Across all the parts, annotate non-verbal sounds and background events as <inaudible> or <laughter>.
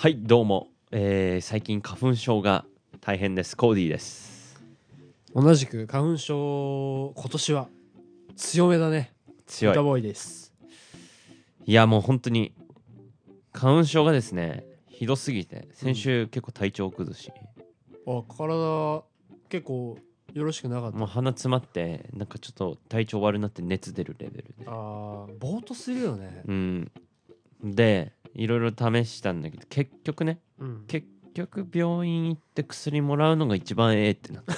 はいどうも、えー最近花粉症が大変です。コーディーです。同じく花粉症今年は強めだね。強い。歌ボーイです。いやもう本当に花粉症がですねひどすぎて先週結構体調崩し、あ体結構よろしくなかった。もう鼻詰まってなんかちょっと体調悪なって熱出るレベルで。あーぼーっとするよね。うん。でいろいろ試したんだけど結局ねうん。結局病院行って薬もらうのが一番ええってなって、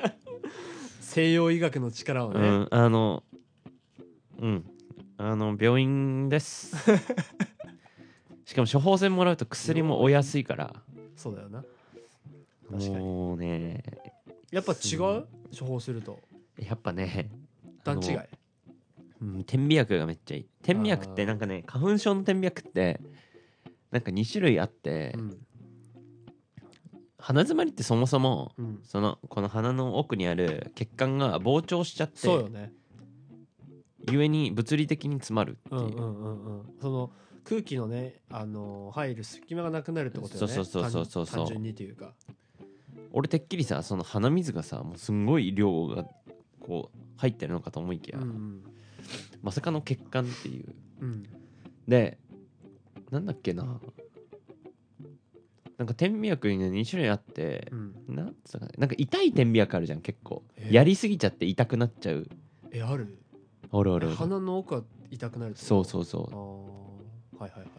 <laughs> 西洋医学の力をね、うんあのうんあの病院です。<laughs> しかも処方箋もらうと薬もお安いから。そうだよな。確かに。もうねやっぱ違う？処方すると。やっぱね段違いうん点鼻薬がめっちゃいい。点鼻薬ってなんかね花粉症の点鼻薬ってなんか2種類あって、うん。鼻詰まりってそもそもうん。そのこの鼻の奥にある血管が膨張しちゃってそうよね。ゆえに物理的に詰まるっていう。う、んうんうんうん。その空気のねあの入る隙間がなくなるってことよね。そうそうそうそうそう単単純にというか。俺てっきりさその鼻水がさもうすんごい量がこう入ってるのかと思いきや、うんまさかの血管っていう。うん。でなんだっけな。なんか点鼻薬にね2種類あってう、ん。なんつうかねなんか痛い点鼻薬あるじゃん結構。えー。やりすぎちゃって痛くなっちゃう。えある？あるある鼻の奥は痛くなるそううそう。そうはいはいはい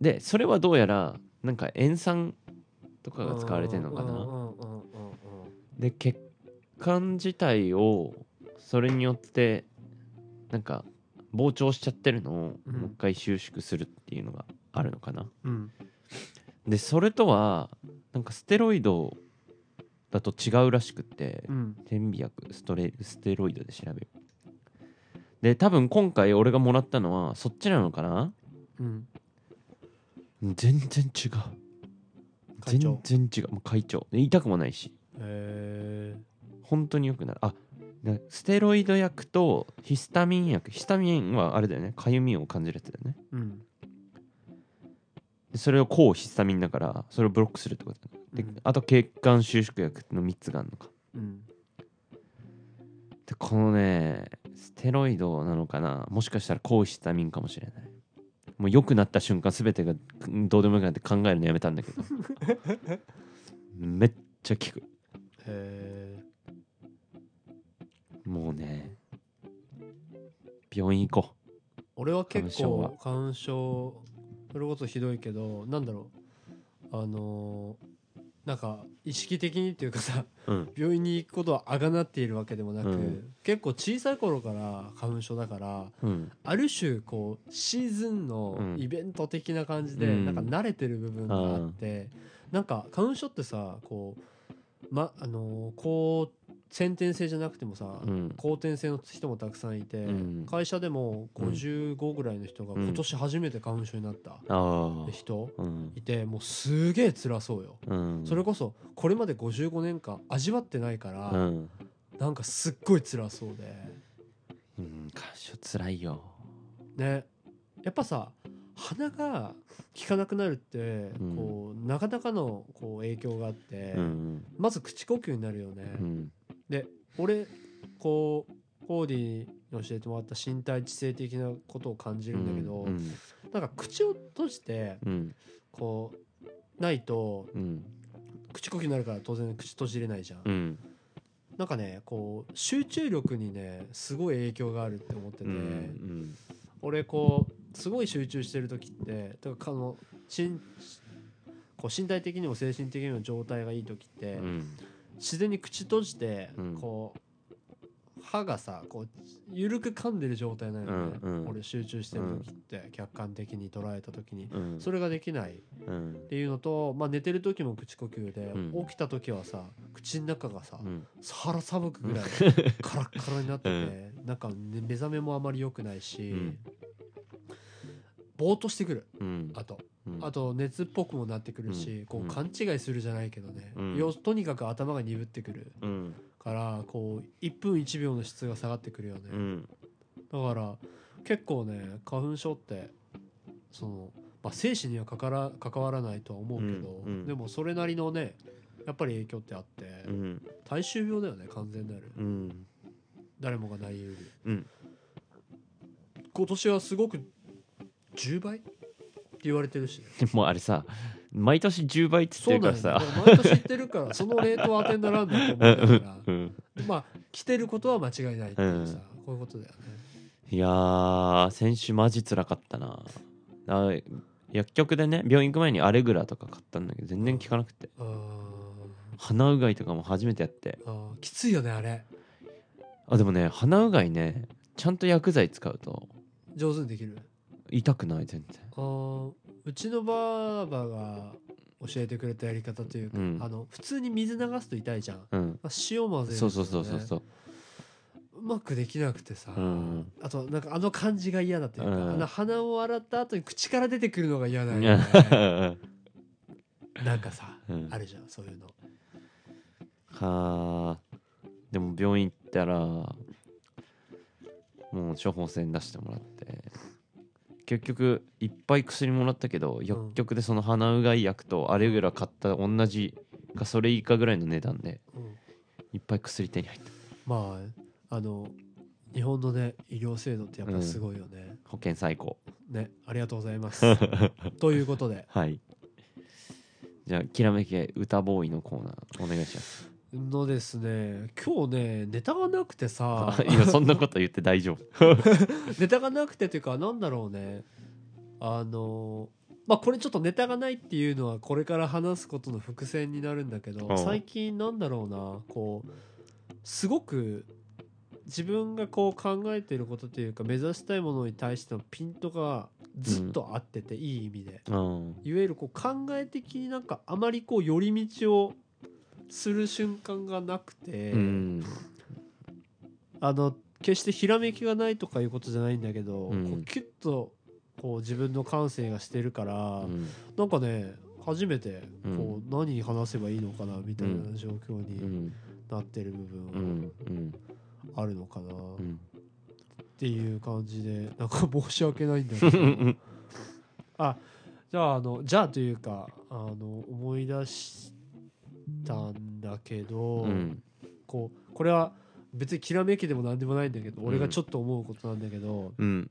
でそれはどうやらなんか塩酸とかが使われてるのかな。で血管自体をそれによってなんか膨張しちゃってるのをうん。もう一回収縮するっていうのがあるのかな、うん。でそれとはなんかステロイドだと違うらしくって、うん。点鼻薬ストレステロイドで調べるで多分今回俺がもらったのはそっちなのかな？うん。全然違う。全然違う。もう会長。で痛くもないし。へ本当によくなる。あねステロイド薬とヒスタミン薬。ヒスタミンはあれだよね。かゆみを感じるやつだよね。えうん。でそれを抗ヒスタミンだからそれをブロックするってことだね。で、うん。あと血管収縮薬の3つがあるのか。うん。でこのねステロイドなのかな。もしかしたら抗ヒスタミンかもしれない。もう良くなった瞬間全てがうんどうでもよくなって考えるのやめたんだけど。<laughs> めっちゃ効く。へえもうね病院行こ俺は結構花粉症それこそひどいけどなんだろう。あのーなんか意識的にっていうかさううん。病院に行くことはあがなっているわけでもなく、うん。結構小さい頃から花粉症だからうん。ある種こうシーズンのうん。イベント的な感じで、うん。なんか慣れてる部分があって、なんか花粉症ってさこうまあのーこう先天性じゃなくてもさ、うん。後天性の人もたくさんいて、うん。会社でもうん55ぐらいの人が今年初めて花粉症になった人うん。いてもうすげえ辛そうよ。うん。それこそこれまで55年間味わってないから、うん。なんかすっごい辛そうで。うん花粉症つらいよ。ね。やっぱさ鼻が効かなくなるって、うん。こうなかなかのこう影響があって、うん。まず口呼吸になるよね。うんで俺こうコーディに教えてもらった身体知性的なことを感じるんだけど、うんなんか口を閉じてうん。こうないとうん。口呼吸になるから当然口閉じれないじゃん。うん。なんかねこう集中力にねすごい影響があるって思ってて、うん俺こうすごい集中してる時ってだからあの身こう身体的にも精神的にも状態がいい時って、うん自然に口閉じて、うん。こう歯がさこう緩く噛んでる状態なのね、俺集中してる時って、客観的に捉えた時に、うん。それができない。っうん。ていうのと、まあ、寝てる時も口呼吸で、うん。起きた時はさ口の中がさ、うん。腹寒くぐらい <laughs> カラッカラになってて、なんか、ね、目覚めもあまり良くないし、うん。ぼーっとしてくる。うん。あと。うんあと熱っぽくもなってくるし、うん。こう勘違いするじゃないけどね、うん。よとにかく頭が鈍ってくるうんからこう1分1秒の質が下がってくるよね、うん。だから結構ね花粉症ってそのまあ、生死にはかから関わらないとは思うけど、でもそれなりのねやっぱり影響ってあって、うん。大衆病だよね完全なる。うん。誰もがなりうるうん。今年はすごく10倍言われてるし。ね、でもあれさ毎年10倍ってそう言ってるからさ。なんだよ毎年言ってるから <laughs> そのレートは当てにならんだと思うからうん。まあ来てることは間違いないっていうさ、こういうことだよね。いやー先週マジ辛かったな。あ薬局でね病院行く前にアレグラとか買ったんだけど全然効かなくて。鼻うがいとかも初めてやって。きついよねあれ。あでもね鼻うがいねちゃんと薬剤使うと上手にできる？痛くない全然。あーうちのばあばが教えてくれたやり方というか、うん。あの普通に水流すと痛いじゃん、まうん。あ、塩混ぜるそうそうそうそううそう。うまくできなくてさ、うん。あとなんかあの感じが嫌だっていうか、うん。あの鼻を洗った後に口から出てくるのが嫌だようねん。なんかさ、うん。あるじゃんそういうの。はあ。でも病院行ったらもう処方箋出してもらって結局いっぱい薬もらったけど薬局でその鼻うがい薬とアレグラ買った同じかそれ以下ぐらいの値段でうん。いっぱい薬手に入った。まああの日本のね医療制度ってやっぱすごいよね、保険最高。ねありがとうございます。<laughs> ということで。はい。じゃあきらめけ歌ボーイのコーナーお願いしますのですね今日ねネタがなくてさ。あいやそんなこと言って大丈夫。<laughs> ネタがなくてっていうかなんだろうね。あのまあこれちょっとネタがないっていうのはこれから話すことの伏線になるんだけどうん。最近なんだろうな。こうすごく自分がこう考えていることというか目指したいものに対してのピントがずっと合ってて、いい意味で。うん。いわゆるこう考え的になんかあまりこう寄り道をする瞬間がなくて、うん。あの決してひらめきがないとかいうことじゃないんだけど、うん。こうキュッとこう自分の感性がしてるから、うん。なんかね初めてこう何話せばいいのかなみたいな状況うにん。なってる部う分ん。うん。があるのかなっうん。ていう感じでなんか申し訳ないんだけど。<laughs> あじゃああのじゃあというかあの思い出したんだけど、うん。こうこれは別にきらめきでも何でもないんだけど、俺がちょっと思うことなんだけどうん。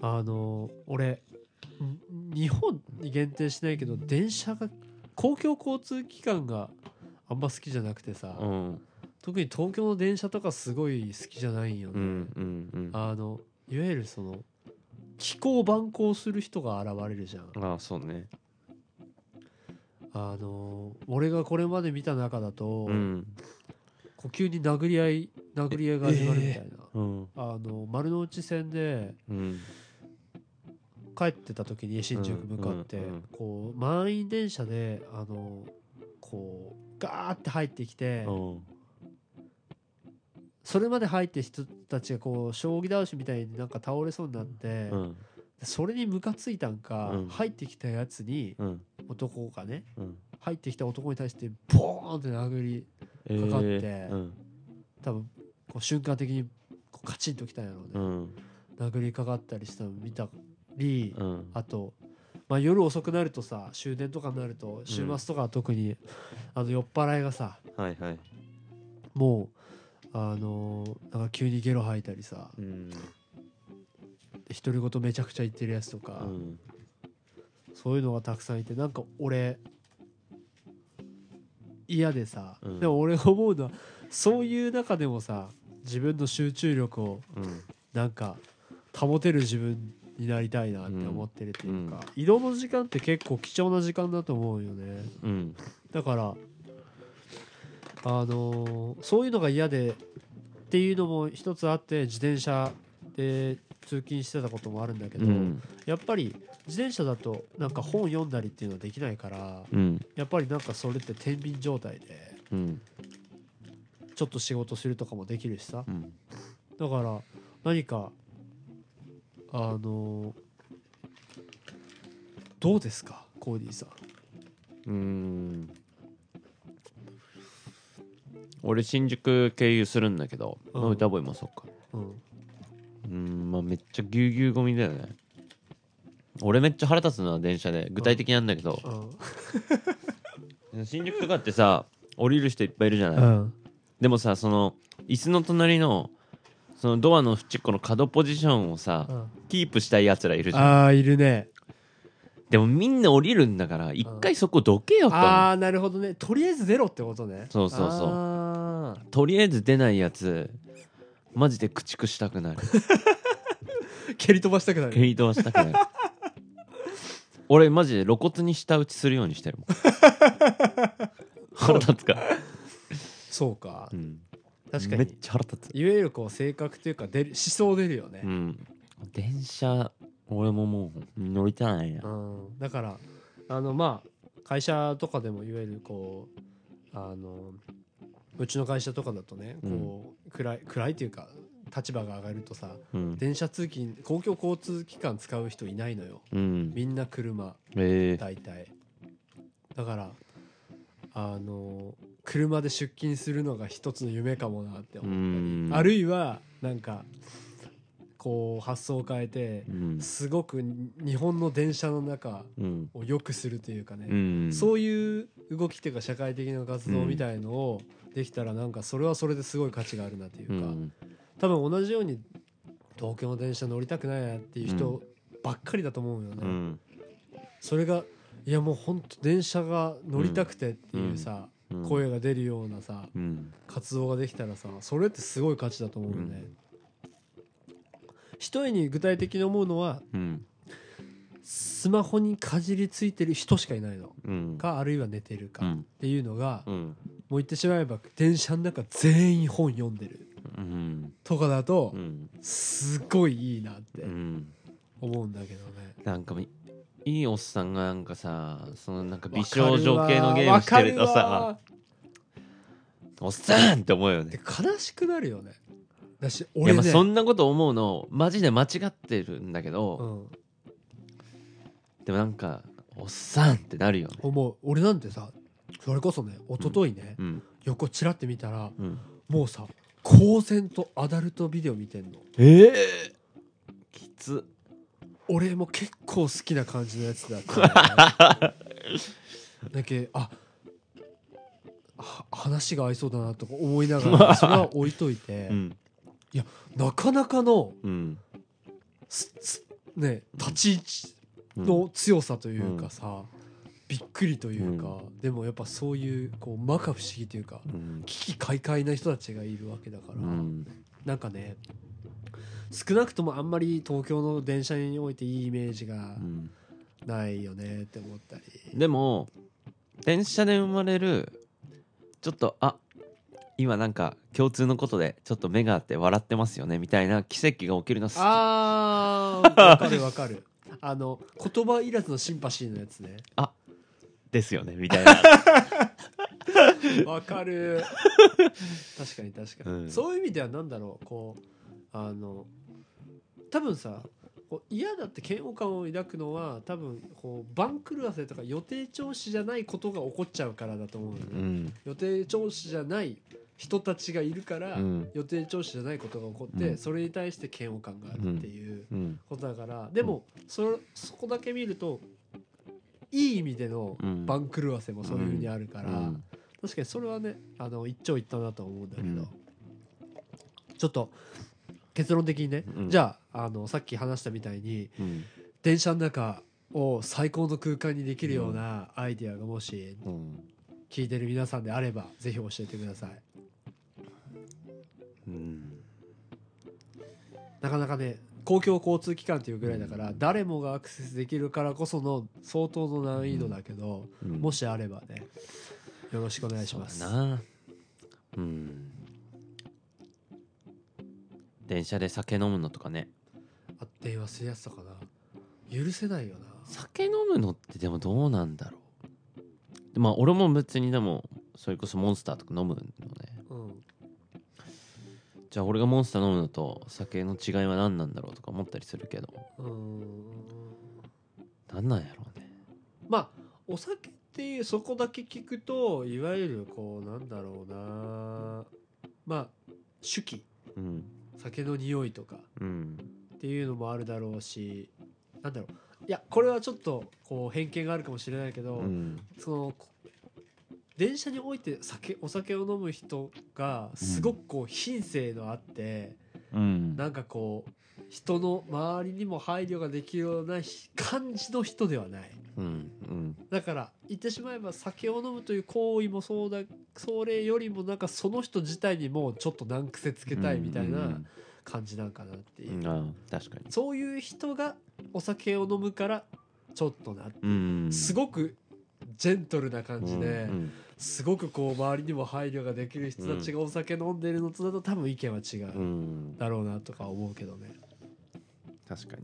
あの俺ん日本に限定しないけど電車が公共交通機関があんま好きじゃなくてさ、うん。特に東京の電車とかすごい好きじゃないんよね、うんうんうん。あのいわゆるその気候蛮行する人が現れるじゃん。ああそうねあの俺がこれまで見た中だと、うん。こう急に殴り合い殴り合いが始まるみたいな、うん。あの丸の内線でうん帰ってた時に新宿向かって、こう満員電車であのこうガーって入ってきて、うん。それまで入ってる人たちがこう将棋倒しみたいになんか倒れそうになって、うん。それにムカついたんか、うん。入ってきたやつにうん男がねうん。入ってきた男に対してボーンって殴りえーかかってうん。多分こう瞬間的にこうカチンときたんやろうね、うん。殴りかかったりしたの見たり、うん。あと、まあ、夜遅くなるとさ終電とかになると週末とかは特に、あの酔っ払いがさはいはい。もうあのーなんか急にゲロ吐いたりさうん。独り言めちゃくちゃ言ってるやつとか、うんそういうのがたくさんいてなんか俺嫌でさ、うん。でも俺が思うのはそういう中でもさ自分の集中力をうん。なんか保てる自分になりたいなって思ってるっていうか、移動の時間って結構貴重な時間だと思うよね。うん。だからあのーそういうのが嫌でっていうのも一つあって自転車で通勤してたこともあるんだけど、うん。やっぱり自転車だとなんか本読んだりっていうのはできないからうん。やっぱりなんかそれって天秤状態でうん。ちょっと仕事するとかもできるしさ。うん。だから何かあのどうですか？コーディさん。うん。俺新宿経由するんだけど、うん。もそうか。うん。うんまあめっちゃぎゅうぎゅうゴミだよね俺めっちゃ腹立つのは電車で。具体的なんだけど、うん。新宿とかってさ降りる人いっぱいいるじゃない、うん。でもさその椅子の隣のそのドアの縁っこの角ポジションをさ、うん。キープしたいやつらいるじゃん。ああいるね。でもみんな降りるんだから一回そこどけよと思う、ああなるほどね。とりあえず出ろってことね。そうそうそう。あー。とりあえず出ないやつマジで駆逐したくなる。<laughs> 蹴り飛ばしたくなる。蹴り飛ばしたくなる俺マジで露骨に舌打ちするようにしてるもん。<laughs> 腹立つか。ら、そうか。うん、確かに。めっちゃ腹立つ。いわゆるこう性格というか出る思想出るよね、うん。電車俺ももう乗りたないな。うん、だからあのまあ会社とかでもいわゆるこうあのうちの会社とかだとねこう、暗い暗いというか立場が上がるとさうん、電車通勤公共交通機関使う人いないのよ。うん、みんな車。えー、大体。だからあの車で出勤するのが一つの夢かもなってう思ったん。りあるいはなんかこう発想を変えてうん。すごく日本の電車の中うん。を良くするというかね、うん。そういう動きっていうか社会的な活動みたいのをできたらなんかそれはそれですごい価値があるなっていうか、うん多分同じように東京の電車乗りたくないなっていう人ばっかりだと思うよね。うん。それがいやもう本当電車が乗りたくてっていうさ、うん。声が出るようなさうん。活動ができたらさそれってすごい価値だと思うよね。一重に具体的に思うのはうん。スマホにかじりついてる人しかいないの。うん。かあるいは寝てるかっうん。ていうのが、うん。もう言ってしまえば電車の中全員本読んでる。うんとかだとうんすごいいいなってうん思うんだけどね。なんかいいいおっさんがなんかさそのなんか美少女系のゲームしてるとさわおっさんって思うよでね悲しくなるよね。だし俺ねまあそんなこと思うのマジで間違ってるんだけど、うん、でもなんかおっさんってなるよね。思う。俺なんてさそれこそね一昨日ね、うん。横ちらって見たらうん。もうさ公然とアダルトビデオ見てんの？ええきつ。俺も結構好きな感じのやつだった、<laughs> ね、だけあは話が合いそうだなとか思いながら <laughs> それは置いといて、うん。なかなかのうん。すすね立ち位置うんの強さというかさ、びっくりというか、でもやっぱそういうこう摩訶不思議というかうん。危機快快な人たちがいるわけだから、うん。なんかね少なくともあんまり東京の電車においていいイメージがうん。ないよねって思ったり、でも電車で生まれるちょっとあ今なんか共通のことでちょっと目があって笑ってますよねみたいな奇跡が起きるの好き。あーわかるわかる。あの言葉いらずのシンパシーのやつねですよねみたいな。わかる。<laughs> 確かに確かに、うん。そういう意味ではなんだろうこうあの多分さ嫌だって嫌悪感を抱くのは多分こう番狂わせとか予定調子じゃないことが起こっちゃうからだと思うのね、うん。予定調子じゃない人たちがいるから、うん。予定調子じゃないことが起こって、うん。それに対して嫌悪感があるっていううん。ことだから、でもそそこだけ見るといい意味でのうん。番狂わせもそういうふうにあるから、うん。確かにそれはねあの一長一短だと思うんだけど、うん。ちょっと結論的にね、うん。じゃああのさっき話したみたいにうん。電車の中を最高の空間にできるようなアイディアがもしうん。聞いてる皆さんであればぜひ教えてください。うん。なかなかね公共交通機関っていうぐらいだから誰もがアクセスできるからこその相当の難易度だけど、うん。もしあればねよろしくお願いします。そうだな。うん。電車で酒飲むのとかね。あ電話するやつとかな。許せないよな。酒飲むのってでもどうなんだろう。でまあ俺も別にでもそれこそモンスターとか飲むのね。うんじゃあ俺がモンスター飲むのと酒の違いは何なんだろうとか思ったりするけど。うーん。何なんやろうね。まあお酒っていうそこだけ聞くといわゆるこうなんだろうな。まあ手記。うん酒の匂いとか。うん。っていうのもあるだろうし。なんだろう。いやこれはちょっとこう偏見があるかもしれないけど、うん。そのこ電車において酒お酒を飲む人がすごくこう品性のあって、うん。なんかこう人の周りにも配慮ができるような感じの人ではない。うんうん。だから言ってしまえば酒を飲むという行為もそうだそれよりもなんかその人自体にもちょっと難癖つけたいみたいな感じなんかなっていう、うんあ確かに。そういう人がお酒を飲むからちょっとなうん。すごくジェントルな感じで、うんすごくこう周りにも配慮ができる人たちがお酒飲んでるのとだと多分意見は違ううん。だろうなとか思うけどね、確かに。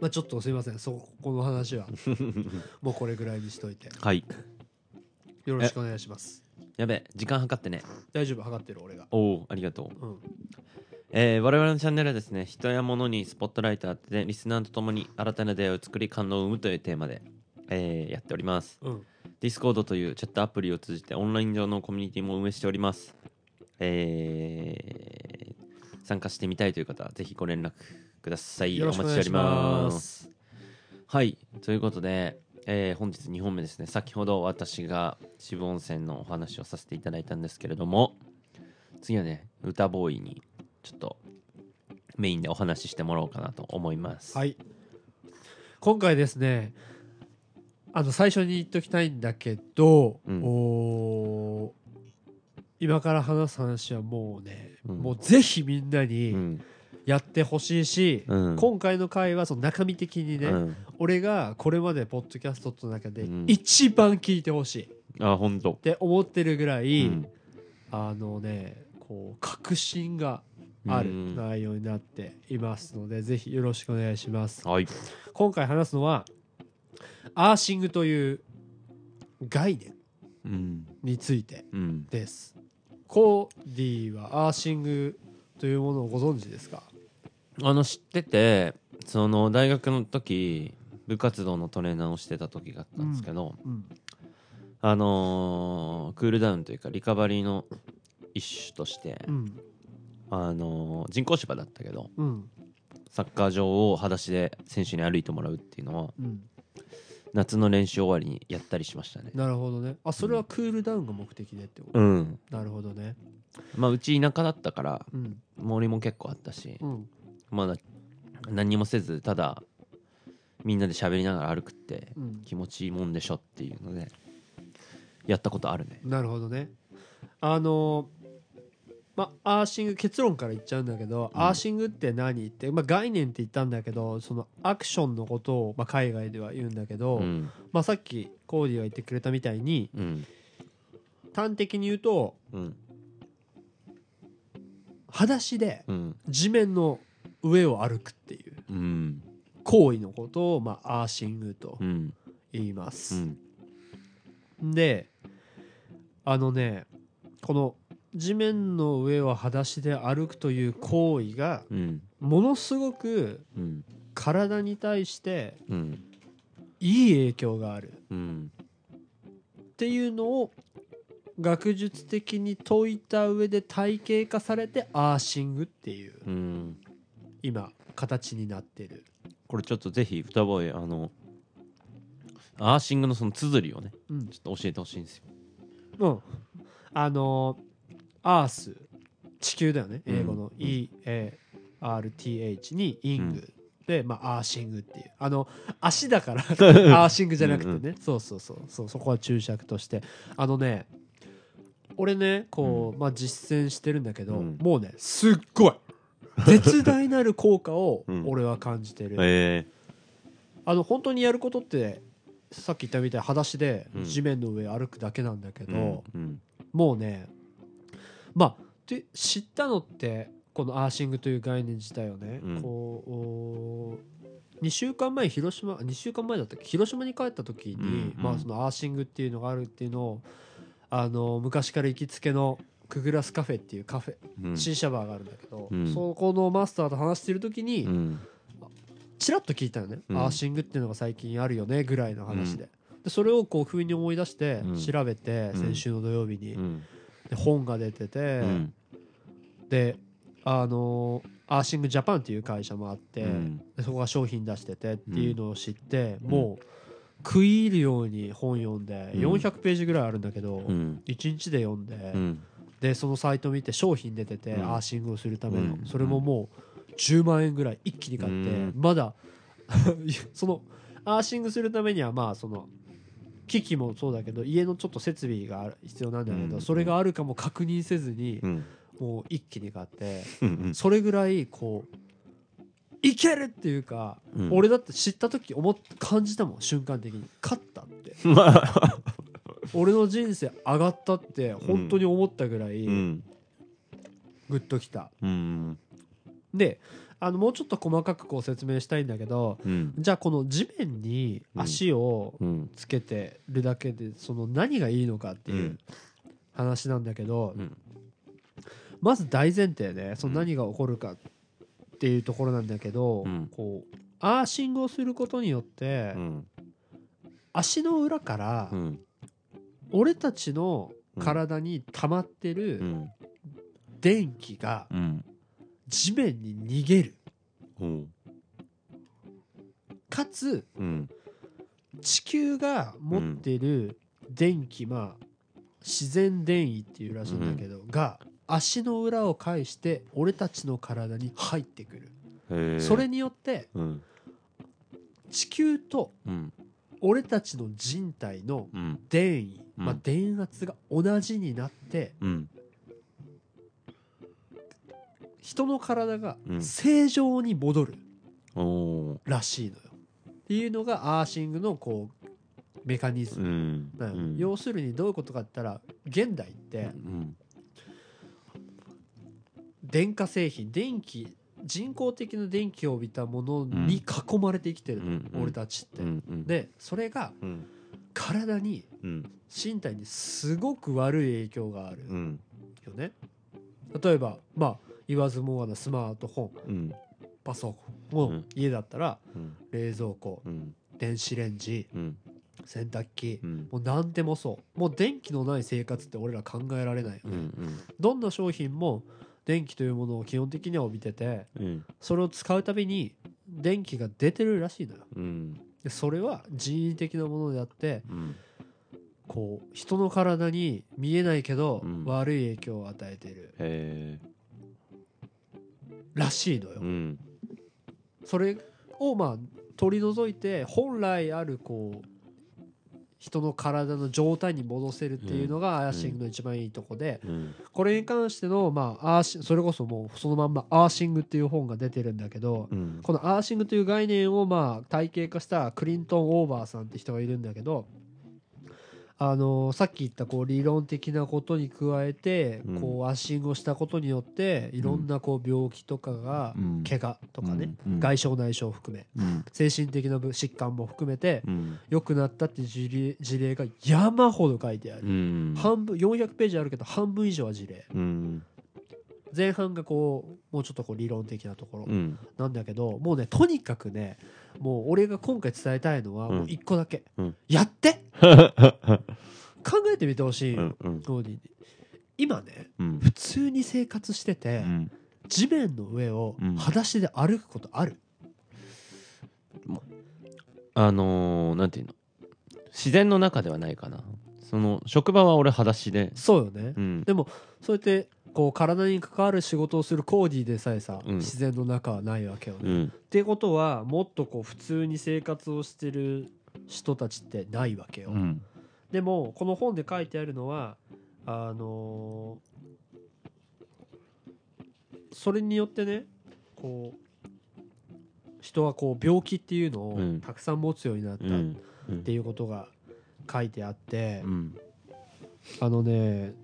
まあちょっとすいません。そこの話は。<laughs> もうこれぐらいにしといて。はい。よろしくお願いします。やべ時間計ってね。大丈夫測ってる俺が。おおありがとう。うん。えー我々のチャンネルはですね人や物にスポットライトを当ててリスナーと共に新たな出会いを作り感動を生むというテーマで、えーやっております。うん。Discord というチャットアプリを通じてオンライン上のコミュニティも運営しております。えー参加してみたいという方はぜひご連絡ください。よろしくお願いします。はい。ということで、えー本日2本目ですね。先ほど私が渋温泉のお話をさせていただいたんですけれども次はね歌ボーイにちょっとメインでお話ししてもらおうかなと思います。はい。今回ですねあの最初に言っときたいんだけど、うん。今から話す話はもうね、うん。もうぜひみんなうにん。やってほしいし、うん。今回の回はその中身的にね、うん。俺がこれまでポッドキャストの中でうん。一番聞いてほしい。っあ本当。て思ってるぐらい、うん。あのねこう確信があるうん内容になっていますので、ぜひよろしくお願いします。はい。今回話すのはアーシングという概念うんについてうん。です。コーディはアーシングというものをご存知ですか？あの知っててその大学の時部活動のトレーナーをしてた時があったんですけど、うん。あのークールダウンというかリカバリーの一種として、うん。あのー人工芝だったけどうん。サッカー場を裸足で選手に歩いてもらうっていうのはうん夏の練習終わりにやったりしましたね。なるほどね。あそれはクールダウンが目的でってこと、うん。なるほどね。まあうち田舎だったからうん。森も結構あったしうん。まだ何にもせずただみんなで喋りながら歩くってうん。気持ちいいもんでしょっていうのでやったことあるね。なるほどね。あのまアーシング結論から言っちゃうんだけど、うん。アーシングって何って、まあ、概念って言ったんだけどそのアクションのことを、まあ、海外では言うんだけど、うん。まあ、さっきコーディが言ってくれたみたいにうん。端的に言うとうん。裸足でうん。地面の上を歩くっていううん。行為のことを、まあ、アーシングとうん。言いまうす。ん。であのねこの地面の上を裸足で歩くという行為がうん。ものすごくうん。体に対してうん。いい影響がある。うん。っていうのを学術的に説いた上で体系化されてアーシングっていううん。今形になってる、これちょっとぜひ歌声あのアーシングのその綴りをねうん。ちょっと教えてほしいんですよ。うん、あのアース地球だよね。うん。英語の。うん。EARTH にイング、で、まあ、アーシングっていう。あの足だから。アーシングじゃなくてね。うんそうそうそう。そうそこは注釈として。あのね俺ねこう、まあ、実践してるんだけど、うん。もうねすっごい。絶大なる効果をうん。俺は感じてる、えあの本当にやることってさっき言ったみたいに裸足でうん。地面の上歩くだけなんだけえど、うん。もうねまあで知ったのってこのアーシングという概念自体をね、うん。こう2週間前広島2週間前だったっけ？広島に帰った時に、うんまあ、そのアーシングっていうのがあるっていうのをあの昔から行きつけのクグラスカフェっていうカフェ、うん。シーシャバーがあるんだけど、うん。そこのマスターと話してる時に、うん。ちらっと聞いたよね、うん。アーシングっていうのが最近あるよねぐらいの話で,、でそれをこう不意に思い出してうん。調べて、うん。先週の土曜日に、うんで本が出てて、うん。であのアーシングジャパンっていう会社もあって、うん。でそこが商品出しててっていうのを知って、もう食い入るように本読んで、うん。400ページぐらいあるんだけど、うん。1日で読んで、うん。でそのサイト見て商品出てて、うん。アーシングをするための、うん。それももう10万円ぐらい一気に買って、うん。まだ <laughs> そのアーシングするためにはまあその機器もそうだけど家のちょっと設備が必要なんだけど、うんそれがあるかも確認せずにうん。もう一気に買ってうんそれぐらいこういけるっていうか、うん。俺だって知った時思っ感じたもん瞬間的に。勝ったって。まあ。俺の人生上がったって本当に思ったぐらいうん。グッときた。うん。であのもうちょっと細かくこう説明したいんだけどうん。じゃあこの地面に足をうん。つけてるだけでその何がいいのかっていう話なんだけど、うん。まず大前提ねその何が起こるかっていうところなんだけど、うん。こうアーシングをすることによって、うん。足の裏からうん。俺たちの体に溜まってうるん。電気がうん地面に逃げる。う。んかつうん。地球が持ってる電気、まあ自然電位っていうらしいんだけど、が足の裏を介して俺たちの体に入ってくる、それによってうん。地球とうん。俺たちの人体のうん。電位、うん。まあ、電圧が同じになってうん人の体がうん。正常に戻るらしいのよ。っていうのがアーシングのこうメカニズうムうん。要するにどういうことかって言ったら現代ってうん。電化製品電気人工的な電気を帯びたものに囲まれて生きてるの、うん。俺たちって。うんうん。でそれがうん。体にうん。身体にすごく悪い影響があるうん。よね。例えばまあ言わずもがなスマートフォンうん。パソコンをうん。家だったらうん。冷蔵庫うん。電子レンジうん。洗濯機うん。もう何でもそう。もう電気のない生活って俺ら考えられないよね、うんどんな商品も電気というものを基本的には帯びててうん。それを使うたびに電気が出てるらしいのよ。それは人為的なものであってうん。こう人の体に見えないけどうん。悪い影響を与えてる。へえらしいのよ、うん。それをまあ取り除いて本来あるこう人の体の状態に戻せるっていうのがアーシングの一番いいとこで、うん。これに関しての、まあ、アーシそれこそもうそのまんまアーシングっていう本が出てるんだけど、うん。このアーシングという概念をまあ体系化したクリントン・オーバーさんって人がいるんだけど、あのさっき言ったこう理論的なことに加えて、うん。こうアーシングをしたことによっていろんなこう病気とかが、うん。怪我とかね、うん。外傷内傷を含めうん。精神的な疾患も含めてうん。良くなったって事例事例が山ほど書いてある。うん。半分400ページあるけど半分以上は事例。うん前半がこうもうちょっとこう理論的なところうん。なんだけど、もうねとにかくねもう俺が今回伝えたいのはうん。もう一個だけ、うん。やって！<laughs> 考えてみてほしい、うんうん。今ねうん。普通に生活してて、うん。地面の上をうん。裸足で歩くことある、あのーなんていうの？自然の中ではないかな。その職場は俺裸足で。そうよね、うん。でもそうやってこう体に関わる仕事をするコーディでさえさ、うん。自然の中はないわけよね、うん。ってことはもっとこう普通に生活をしてる人たちってないわけよ、うん。でもこの本で書いてあるのはあのーそれによってねこう人はこう病気っていうのをうん。たくさん持つようになったっていうことが書いてあって、うん。あのね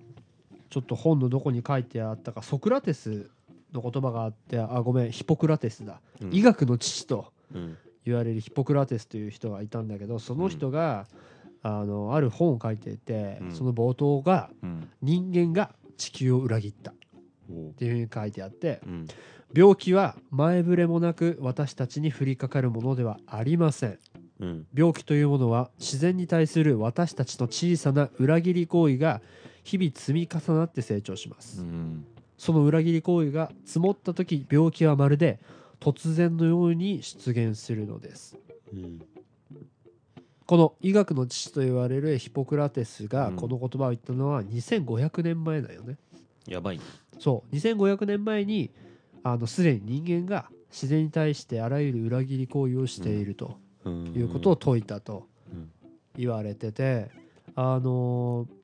ちょっと本のどこに書いてあったかソクラテスの言葉があってあごめんヒポクラテスだ、うん。医学の父とうん。言われるヒポクラテスという人がいたんだけどその人が、あのある本を書いていて、うん。その冒頭がうん「人間が地球を裏切った」っていうふうに書いてあってうん。病気は前触れもなく私たちに降りかかるものではありません。うん。病気というものは自然に対する私たちの小さな裏切り行為が日々積み重なって成長します、うん。その裏切り行為が積もった時病気はまるで突然のように出現するのです。うん。この医学の父と言われるヒポクラテスがうん。この言葉を言ったのは2500年前だよね、やばいね。そう。2500年前にあのすでに人間が自然に対してあらゆる裏切り行為をしているとうん。いうことを説いたとうん。言われててあのー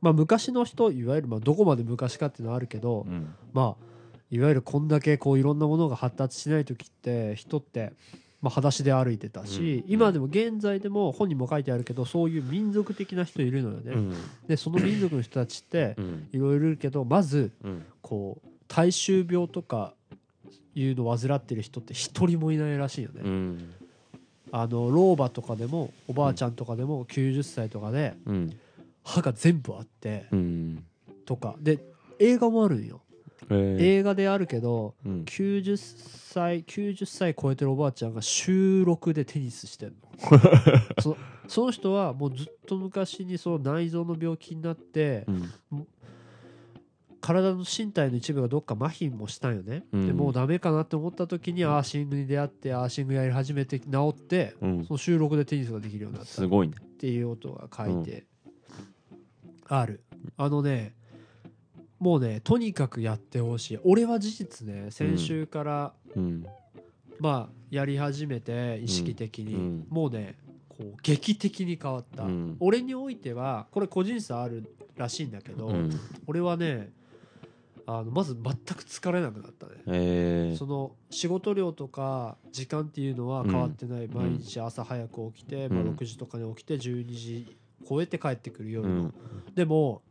まあ昔の人いわゆるまあどこまで昔かっていうのはあるけどうん。まあいわゆるこんだけこういろんなものが発達しない時って人ってまあ裸足で歩いてたし、うん。今でも現在でも本にも書いてあるけどそういう民族的な人いるのよね。うん。でその民族の人たちってうん。いろいろいるけどまずうん。こう大衆病とかいうのを患ってる人って一人もいないらしいよね。うん。あの老婆とかでもおばあちゃんとかでも90歳とかでうん歯が全部あってうん。とか。で映画もあるんよ。えー。映画であるけどうん。90歳90歳超えてるおばあちゃんが週6でテニスしてんの。<laughs> そその人はもうずっと昔にその内臓の病気になってうん。体の身体の一部がどっか麻痺もしたんよね、うん。でもうダメかなって思った時にアーシングに出会ってアーシングやり始めて治ってうん。その収録でテニスができるようになった。っすごいね。ていうことが書いてある、あのねもうねとにかくやってほしい。俺は事実ね先週から、うん。まあやり始めて意識的に、うん。もうねこう劇的に変わった、うん。俺においてはこれ個人差あるらしいんだけど、うん。俺はねあのまず全く疲れなくなったね、えー。その仕事量とか時間っていうのは変わってない、ん。毎日朝早く起きて、うん。まあ、6時とかに起きて12時超えて帰ってくるう夜の、ん。でも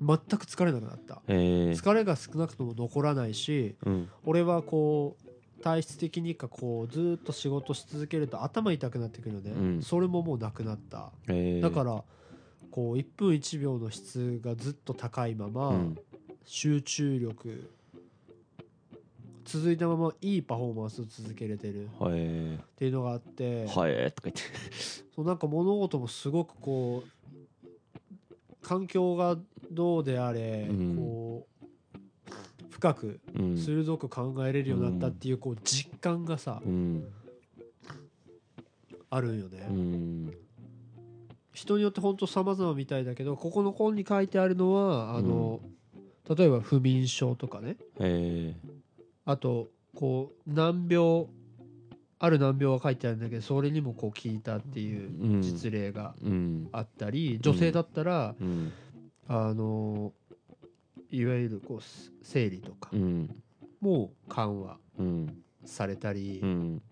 全く疲れなくなった。えー。疲れが少なくとも残らないしうん。俺はこう体質的にかこうずーっと仕事し続けると頭痛くなってくるよね、うん。それももうなくなった。えー。だからこう1分1秒の質がずっと高いまま、うん。集中力続いたままいいパフォーマンスを続けれてる。っはいていうのがあって、はい。とか言って。そうなんか物事もすごくこう環境がどうであれ、うん。こう深くうん。鋭く考えれるようになったっていうこう実感がさ、うん。あるんよね、うん。人によって本当様々みたいだけどここの本に書いてあるのはあの、例えば不眠症とかね。えあとこう難病ある難病が書いてあるんだけどそれにもこう効いたっていううん。実例があったり、女性だったら、うん。あのいわゆるこうす生理とかうん。も緩和うんされたり、うん。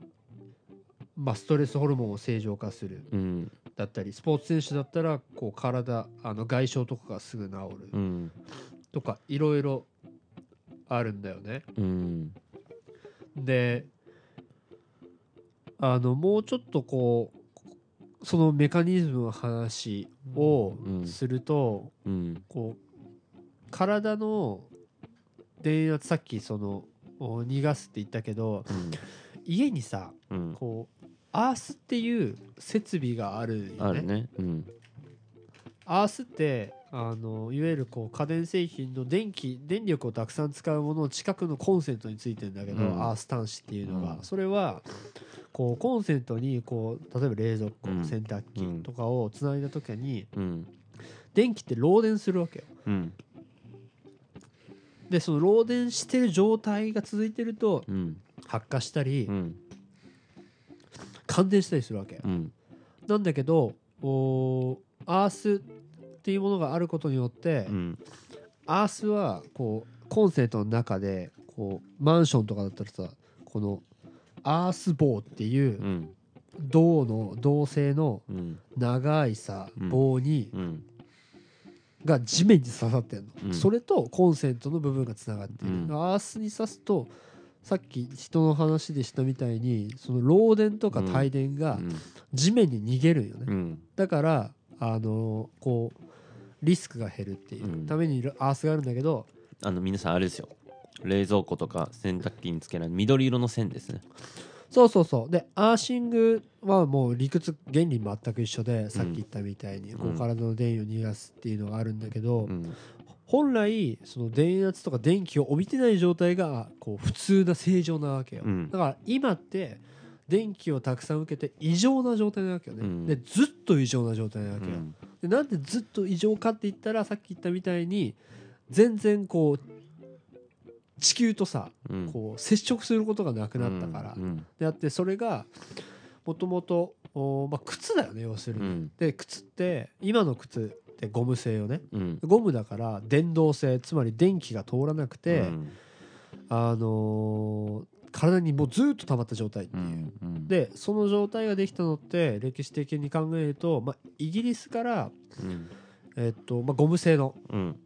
まあ、ストレスホルモンを正常化するうん。だったりスポーツ選手だったらこう体あの外傷とかがすぐ治るうん。とかいろいろあるんだよね。うん。であのもうちょっとこうそのメカニズムの話をうん。すると、うん。こう体の電圧さっきそのお逃がすって言ったけど家にさうん。こうアースっていう設備があるよね。ね。うんアースってあのいわゆるこう家電製品の電気電力をたくさん使うものを近くのコンセントについてるんだけど、うん。アース端子っていうのが、うん。それはこうコンセントにこう例えば冷蔵庫、うん。洗濯機とかをつないだ時にうん。電気って漏電するわけよ。うん。でその漏電してる状態が続いてるとうん。発火したり、うん。感電したりするわけ。なんだけどおアースっていうものがあることによって、うん。アースはこうコンセントの中でこうマンションとかだったらさこのアース棒っていううん。銅の銅製のうん。長いさうん。棒にうん。が地面に刺さってんの、うん。それとコンセントの部分がつながっている、うん。アースに刺すとさっき人の話でしたみたいにその漏電とか帯電が地面に逃げるんよね、うん。だからあのこうリスクが減るっていううん。ためにアースがあるんだけど、あの皆さんあれですよ。冷蔵庫とか洗濯機につけない緑色の線ですね。そうそうそう。でアーシングはもう理屈原理全く一緒でさっき言ったみたいにこううん体の電位を逃がすっていうのがあるんだけど、うん。本来その電圧とか電気を帯びてない状態がこう普通な正常なわけよ、うん。だから今って電気をたくさん受けて異常な状態なわけよね、うん。でずっと異常な状態なわけよ、うん。でなんでずっと異常かって言ったらさっき言ったみたいに全然こう地球とさうん。こう接触することがなくなったから、うんであってそれがもともとおまあ靴だよね要するに、うん。で靴って今の靴ってゴム製よね。うん。ゴムだから電動性つまり電気が通らなくて、うん。あのー体にもうずっと溜まった状態っていう、うんうん。でその状態ができたのって歴史的に考えると、まあ、イギリスから、うん。えっとまあ、ゴム製のうん。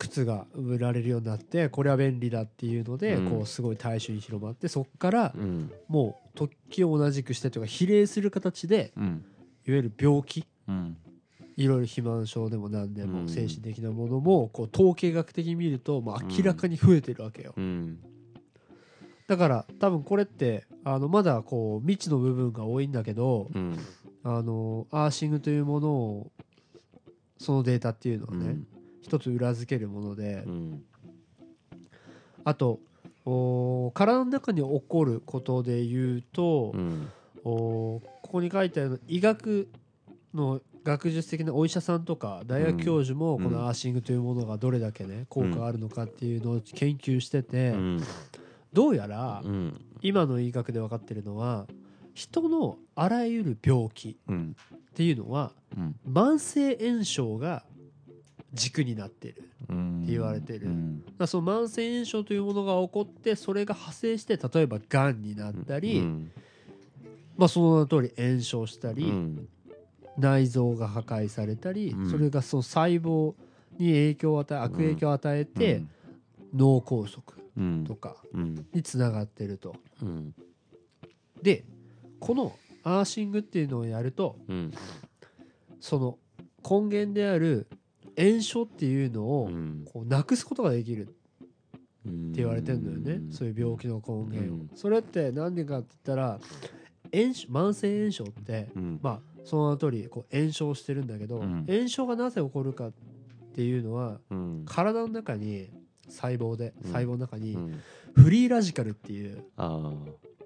靴が売られるようになってこれは便利だっていうので、うん。こうすごい大衆に広まってそこからうん。もう時を同じくしてというか比例する形でうん。いわゆる病気うん。いろいろ肥満症でも何でうん。も精神的なものもこう統計学的に見ると、まあ、明らかに増えてるわけよ、うんだから多分これってあのまだこう未知の部分が多いんだけどうん。あのアーシングというものをそのデータっていうのはね、一つ裏付けるもので、うん。あとお体の中に起こることで言うと、うん。おここに書いてある医学の学術的なお医者さんとか大学教授もうん。このアーシングというものがどれだけね効果があるのかっていうのを研究してて、うんどうやらうん。今の医学で分かってるのは人のあらゆる病気うん。っていうのはうん。慢性炎症が軸になってるうんって言われてる。うん。だその慢性炎症というものが起こってそれが派生して例えばがんになったり、うん。まあ、その名の通り炎症したり、うん。内臓が破壊されたり、うん。それがその細胞に影響を与え悪影響を与えて、うん。脳梗塞うんとかうん。につながってると。うん。でこのアーシングっていうのをやるとうん。その根源である炎症っていうのをうん。こうなくすことができるって言われてるのよね、そういう病気の根源を。うん。それって何でかって言ったら炎症慢性炎症ってうん。まあその通りこう炎症してるんだけど、うん。炎症がなぜ起こるかっていうのはうん。体の中に細胞でうん。細胞の中にうん。フリーラジカルっていう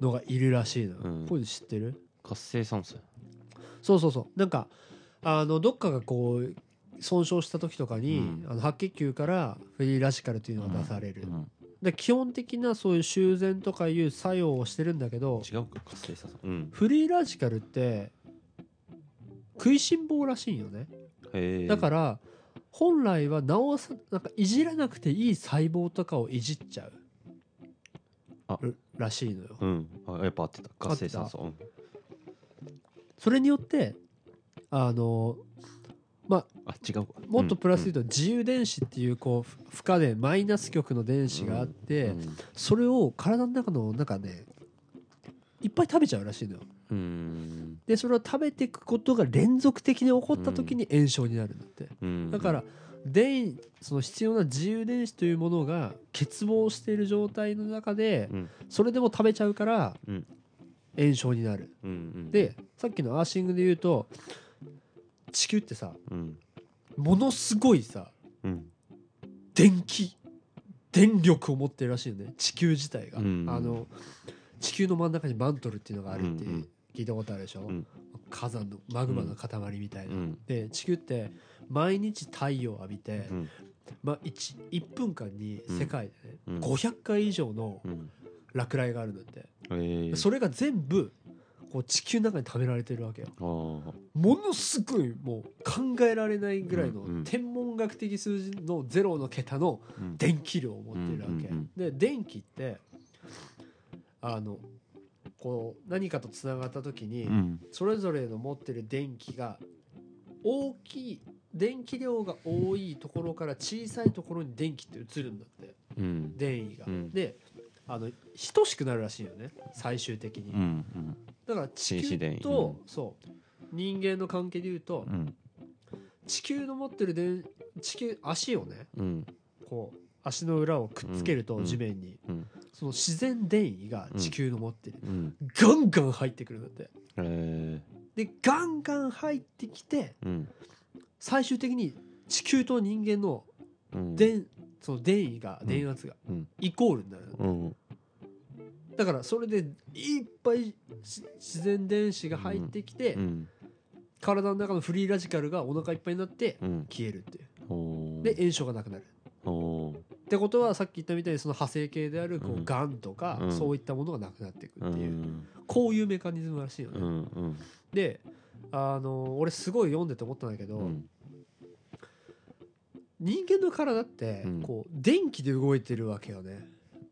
のがいるらしいの、うん。こういうの知ってる？活性酸素。そうそうそう。なんかあのどっかがこう損傷した時とかに、うん。あの白血球からフリーラジカルというのが出される、うん。で基本的なそういう修繕とかいう作用をしてるんだけど違うか活性酸素。うん。フリーラジカルって食いしん坊らしいんよね。だから本来は直さなんかいじらなくていい細胞とかをいじっちゃうあ。るらしいのよ。うん。あやっぱ合ってた。活性酸素。うん。それによってあのあ違うわ。もっとプラス言うと自由電子っていうこうふ負荷でマイナス極の電子があって、うん。それを体の中の中ねいっぱい食べちゃうらしいのよ。うんでそれを食べていくことが連続的に起こった時に炎症になるんだって、うん。だから電その必要な自由電子というものが欠乏している状態の中でうん。それでも食べちゃうからうん。炎症になる。でさっきのアーシングで言うと地球ってさうん。ものすごいさうん。電気電力を持ってるらしいよね。地球自体が、うん。あの地球の真ん中にマントルっていうのがあるって聞いたことあるでしょ、ん。火山のマグマの塊みたいな、うん。で地球って毎日太陽を浴びて、うん。まあ、1, 1分間に世界でね、うん。500回以上のうん。落雷があるんだって、へえ。それが全部こう地球の中に溜められてるわけよ。ものすごいもう考えられないぐらいの天文学的数字のゼロの桁のうん。電気量を持ってるわけ、で電気ってあのこう何かとつながった時に、うん。それぞれの持ってる電気が大きい電気量が多いところから小さいところに電気って移るんだってうん。電位が、うん。であの等しくなるらしいよね最終的に、うんうん。だから地球と、そう。人間の関係でいうと、うん。地球の持ってる電地球足をねうん。こう足の裏をくっつけるとうん。地面に、うん。その自然電位が地球の持ってる、うん。ガンガン入ってくるんだって。へえでガンガン入ってきてうん。最終的に地球と人間のうん。電その電位がうん。電圧がうん。イコールになる、うん。だからそれでいっぱいし自然電子が入ってきて、うん。体の中のフリーラジカルがお腹いっぱいになってうん。消えるっていう。で炎症がなくなるってことはさっき言ったみたいにその派生系であるこううん。がんとか、うん。そういったものがなくなっていくうっていう、ん。こういうメカニズムらしいよね、うんうん。であの俺すごい読んでて思ったんだけど、うん。人間の体ってうん。こう電気で動いてるわけよね。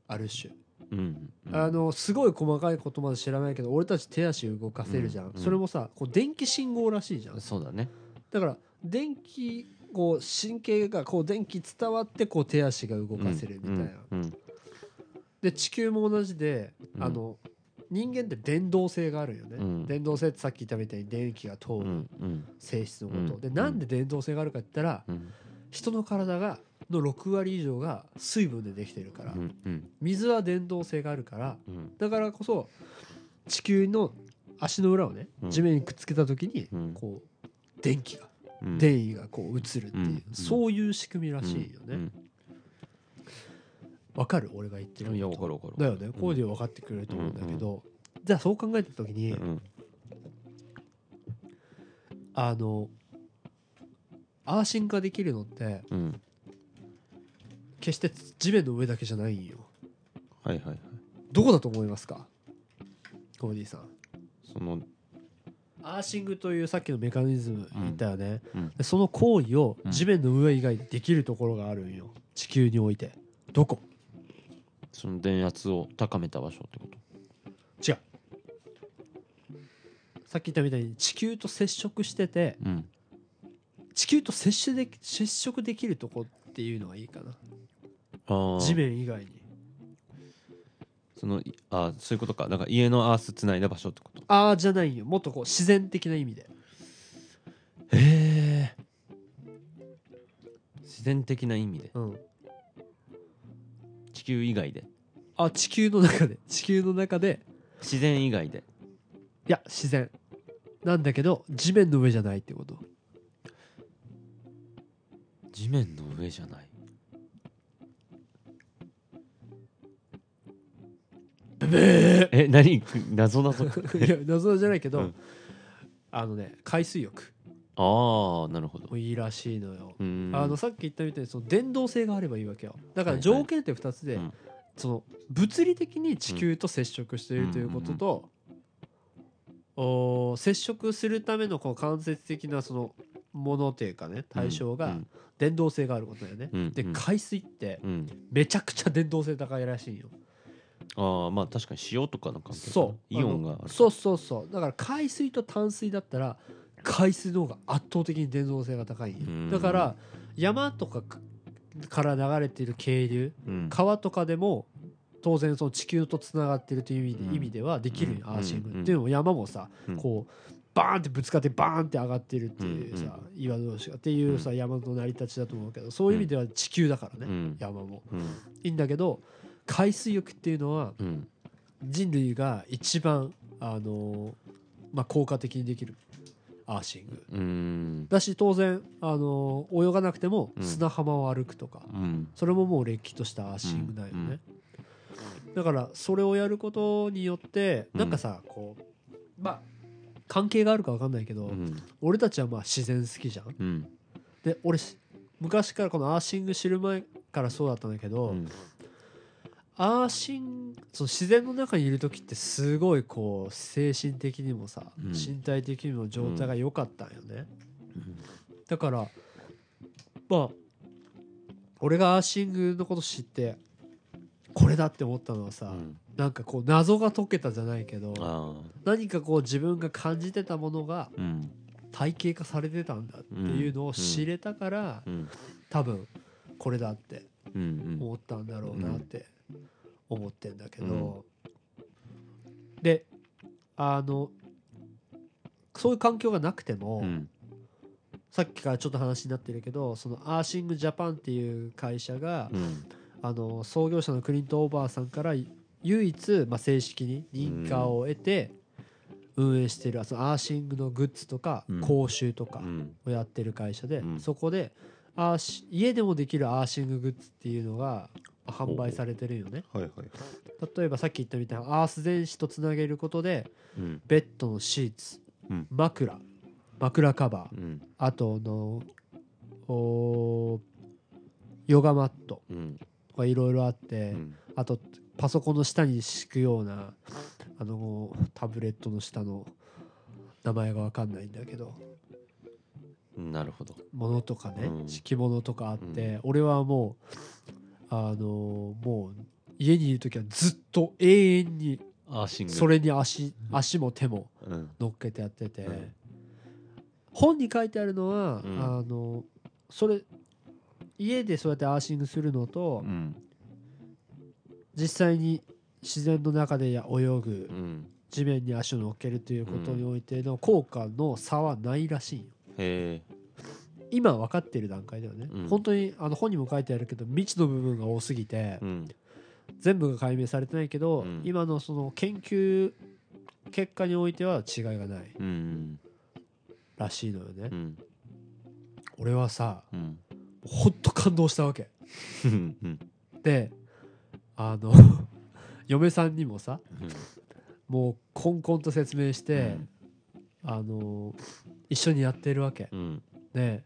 ある種、うんあのすごい細かいことまで知らないけど俺たち手足動かせるじゃん、うん。それもさこう電気信号らしいじゃん。そうだね。だから電気こう神経がこう電気伝わってこう手足が動かせるみたいな、うんで地球も同じで、うん。あの人間って電動性があるよね、うん。電動性ってさっき言ったみたいに電気が通る。うんうん。性質のこと、うん。でなんで電動性があるかって言ったらうん。人の体がの6割以上が水分でできてるから、うんうん。水は電動性があるから。うん。だからこそ地球の足の裏をねうん。地面にくっつけた時にうん。こう電気がうん。電位がこう移るっていう、うん。そういう仕組みらしいよね。うん。わ、かる俺が言ってるうんいやわかるわかる。だよね。こうで分かってくれると思うんだけど、じゃあそう考えた時に、うんあのアーシン化できるのってうん。決して地面の上だけじゃないんよ。はいはいはい。どこだと思いますか？コーディさん。そのアーシングというさっきのメカニズム言ったよね、うん。でその行為をうん地面の上以外でできるところがあるんよ。地球において。どこ？その電圧を高めた場所ってこと？違う。さっき言ったみたいに地球と接触しててうん。地球と接触で接触できるとこっていうのがいいかな。地面以外に。そのいあそういうことか。だから家のアースつないだ場所ってこと？ああじゃないよ。もっとこう自然的な意味で。へえ。自然的な意味で。うん。地球以外で。あ地球の中で。<laughs> 地球の中で。自然以外で。いや自然。なんだけど地面の上じゃないってこと。地面の上じゃない何謎謎 <laughs> いや謎じゃないけど、うん。あのね海水浴。ああなるほど。もいいらしいのよ、うーん。あのさっき言ったみたいにその電動性があればいいわけよ。だからはいはい。条件って2つで、うん。その物理的に地球と接触しているということと、おー接触するためのこの間接的なそのものっていうかね対象がうん。電動性があることだよね、うん。うん。で海水ってうん。めちゃくちゃ電動性高いらしいよああまあ確かに塩とかの関係そう。イオンがある。そうそうそう。だから海水と淡水だったら海水の方が圧倒的に電動性が高い。だから山とかから流れている渓流うん。川とかでも当然その地球とつながってるという意味で,、うん。意味ではできるようん。アーシング、うん。っていうのも山もさ、うん。こうバーンってぶつかってバーンって上がってるっていうさ、う岩同士がっていうさ、山の成り立ちだと思うけどそういう意味では地球だからね、うん。山も。うん。いいんだけど海水浴っていうのはうん。人類が一番あのまあ、効果的にできるアーシング。だし当然あの泳がなくてもうん。砂浜を歩くとか、うん。それももうれっきとしたアーシングだよね、だからそれをやることによってうん。なんかさ、こうまあ関係があるか分かんないけど、うん。俺たちはまあ自然好きじゃん。うん。で俺し昔からこのアーシング知る前からそうだったんだけど、うんアーシンその自然の中にいる時ってすごいこう精神的にもさ、うん。身体的にも状態が良かったんよね、だからまあ俺がアーシングのこと知ってこれだって思ったのはさ、うん。なんかこう謎が解けたじゃないけどあ何かこう自分が感じてたものが体系化されてたんだっていうのを知れたから、うん。多分これだってうんうん。思ったんだろうなって思ってんだけど、であのそういう環境がなくても、うん。さっきからちょっと話になってるけどそのアーシングジャパンっていう会社が、うん。あの創業者のクリントン・オーバーさんから唯一、まあ、正式に認可を得て運営しているそのアーシングのグッズとかうん。講習とかうん。をやってる会社で、うん。そこでアーシ家でもできるアーシンググッズっていうのが販売されてるよね。はいはい。例えばさっき言ったみたいなアース電子とつなげることでうん。ベッドのシーツ、うん。枕枕カバーうん。あとのおヨガマットうん。とかいろいろあって、うん。あとパソコンの下に敷くようなあのタブレットの下の名前が分かんないんだけど。なるほど。ものとかね、うん。敷物とかあって、俺はもうあのもう家にいる時はずっと永遠にそれに足足も手もうん。乗っけてやってて、うん。本に書いてあるのは、うん。あのそれ家でそうやってアーシングするのと、うん。実際に自然の中でや泳ぐうん。地面に足を乗っけるということにおいての効果の差はないらしいよ。へえ今分かってる段階ではね、うん。本当にあの本にも書いてあるけど未知の部分が多すぎて、うん。全部が解明されてないけど、うん。今のその研究結果においては違いがないうんらしいのよね、うん。俺はさうん。ほんと感動したわけ。であの <laughs> 嫁さんにもさもうこんこんと説明して、あの一緒にやってるわけ。うん。で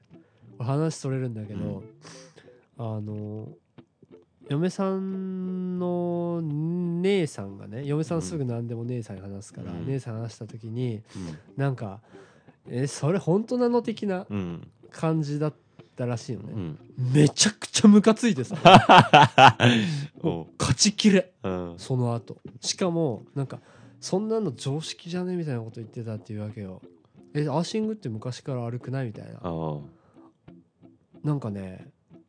話それるんだけど、あの嫁さんの姉さんがね嫁さんすぐ何でも姉さんに話すから、うん。姉さんに話した時にうん。なんか「えそれ本当なの?」的なうん。感じだったらしいのね、うん。めちゃくちゃムカついてさ。<laughs> お勝ちきれ。うん。その後。しかもなんかそんなの常識じゃね？みたいなこと言ってたっていうわけよ。えアーシングって昔から悪くない？みたいな。あなんかね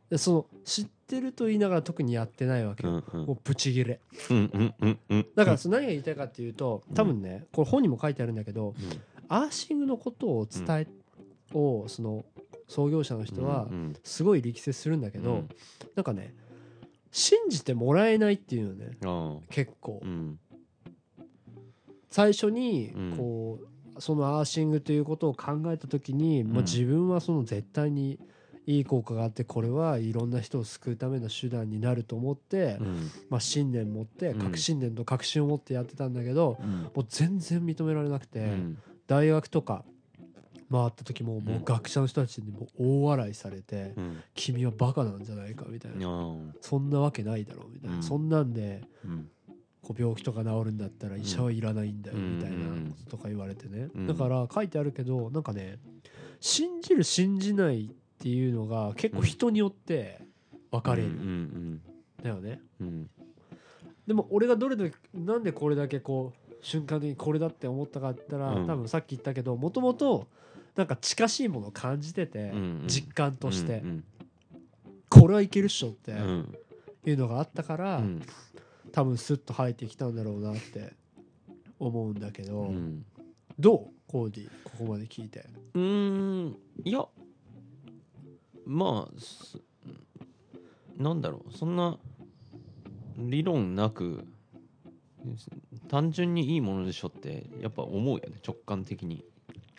でその知ってると言いながら特にやってないわけよ、あうんうん。もうブチギレ。うんうんうんうん。だからその何が言いたいかっていうと多分ねこれ本にも書いてあるんだけどうん。アーシングのことを伝え、をその創業者の人はうんすごい力説するんだけど、うん。なんかね信じてもらえないっていうのねあ結構。あうん。最初にうん。こうそのアーシングということを考えた時に、まあ、うん自分はその絶対にいい効果があってこれはいろんな人を救うための手段になると思って、うん。まあ、信念持ってうん。確信念と確信を持ってやってたんだけど、うん。もう全然認められなくて、うん。大学とか回った時ももううん学者の人たちにも大笑いされて、うん。君はバカなんじゃないかみたいな、あそんなわけないだろうみたいな、うん。そんなんでこう病気とか治るんだったら医者はいらないんだようん。みたいなこととか言われてね、うん。だから書いてあるけどなんかね信じる信じないっていうのが結構人によって分かれる。うんんだよね、うん。うんでも俺がどれだけなんでこれだけこう瞬間的にこれだって思ったかって言ったら、うん。多分さっき言ったけどもともとなんか近しいものを感じてて、うんうん。実感として、うんこれはいけるっしょってうん。いうのがあったから、うん。多分スッと入ってきたんだろうなって思うんだけど、うん。どう？コーディここまで聞いて。うーん。いやまあすなんだろうそんな理論なく単純にいいものでしょってやっぱ思うよね直感的に、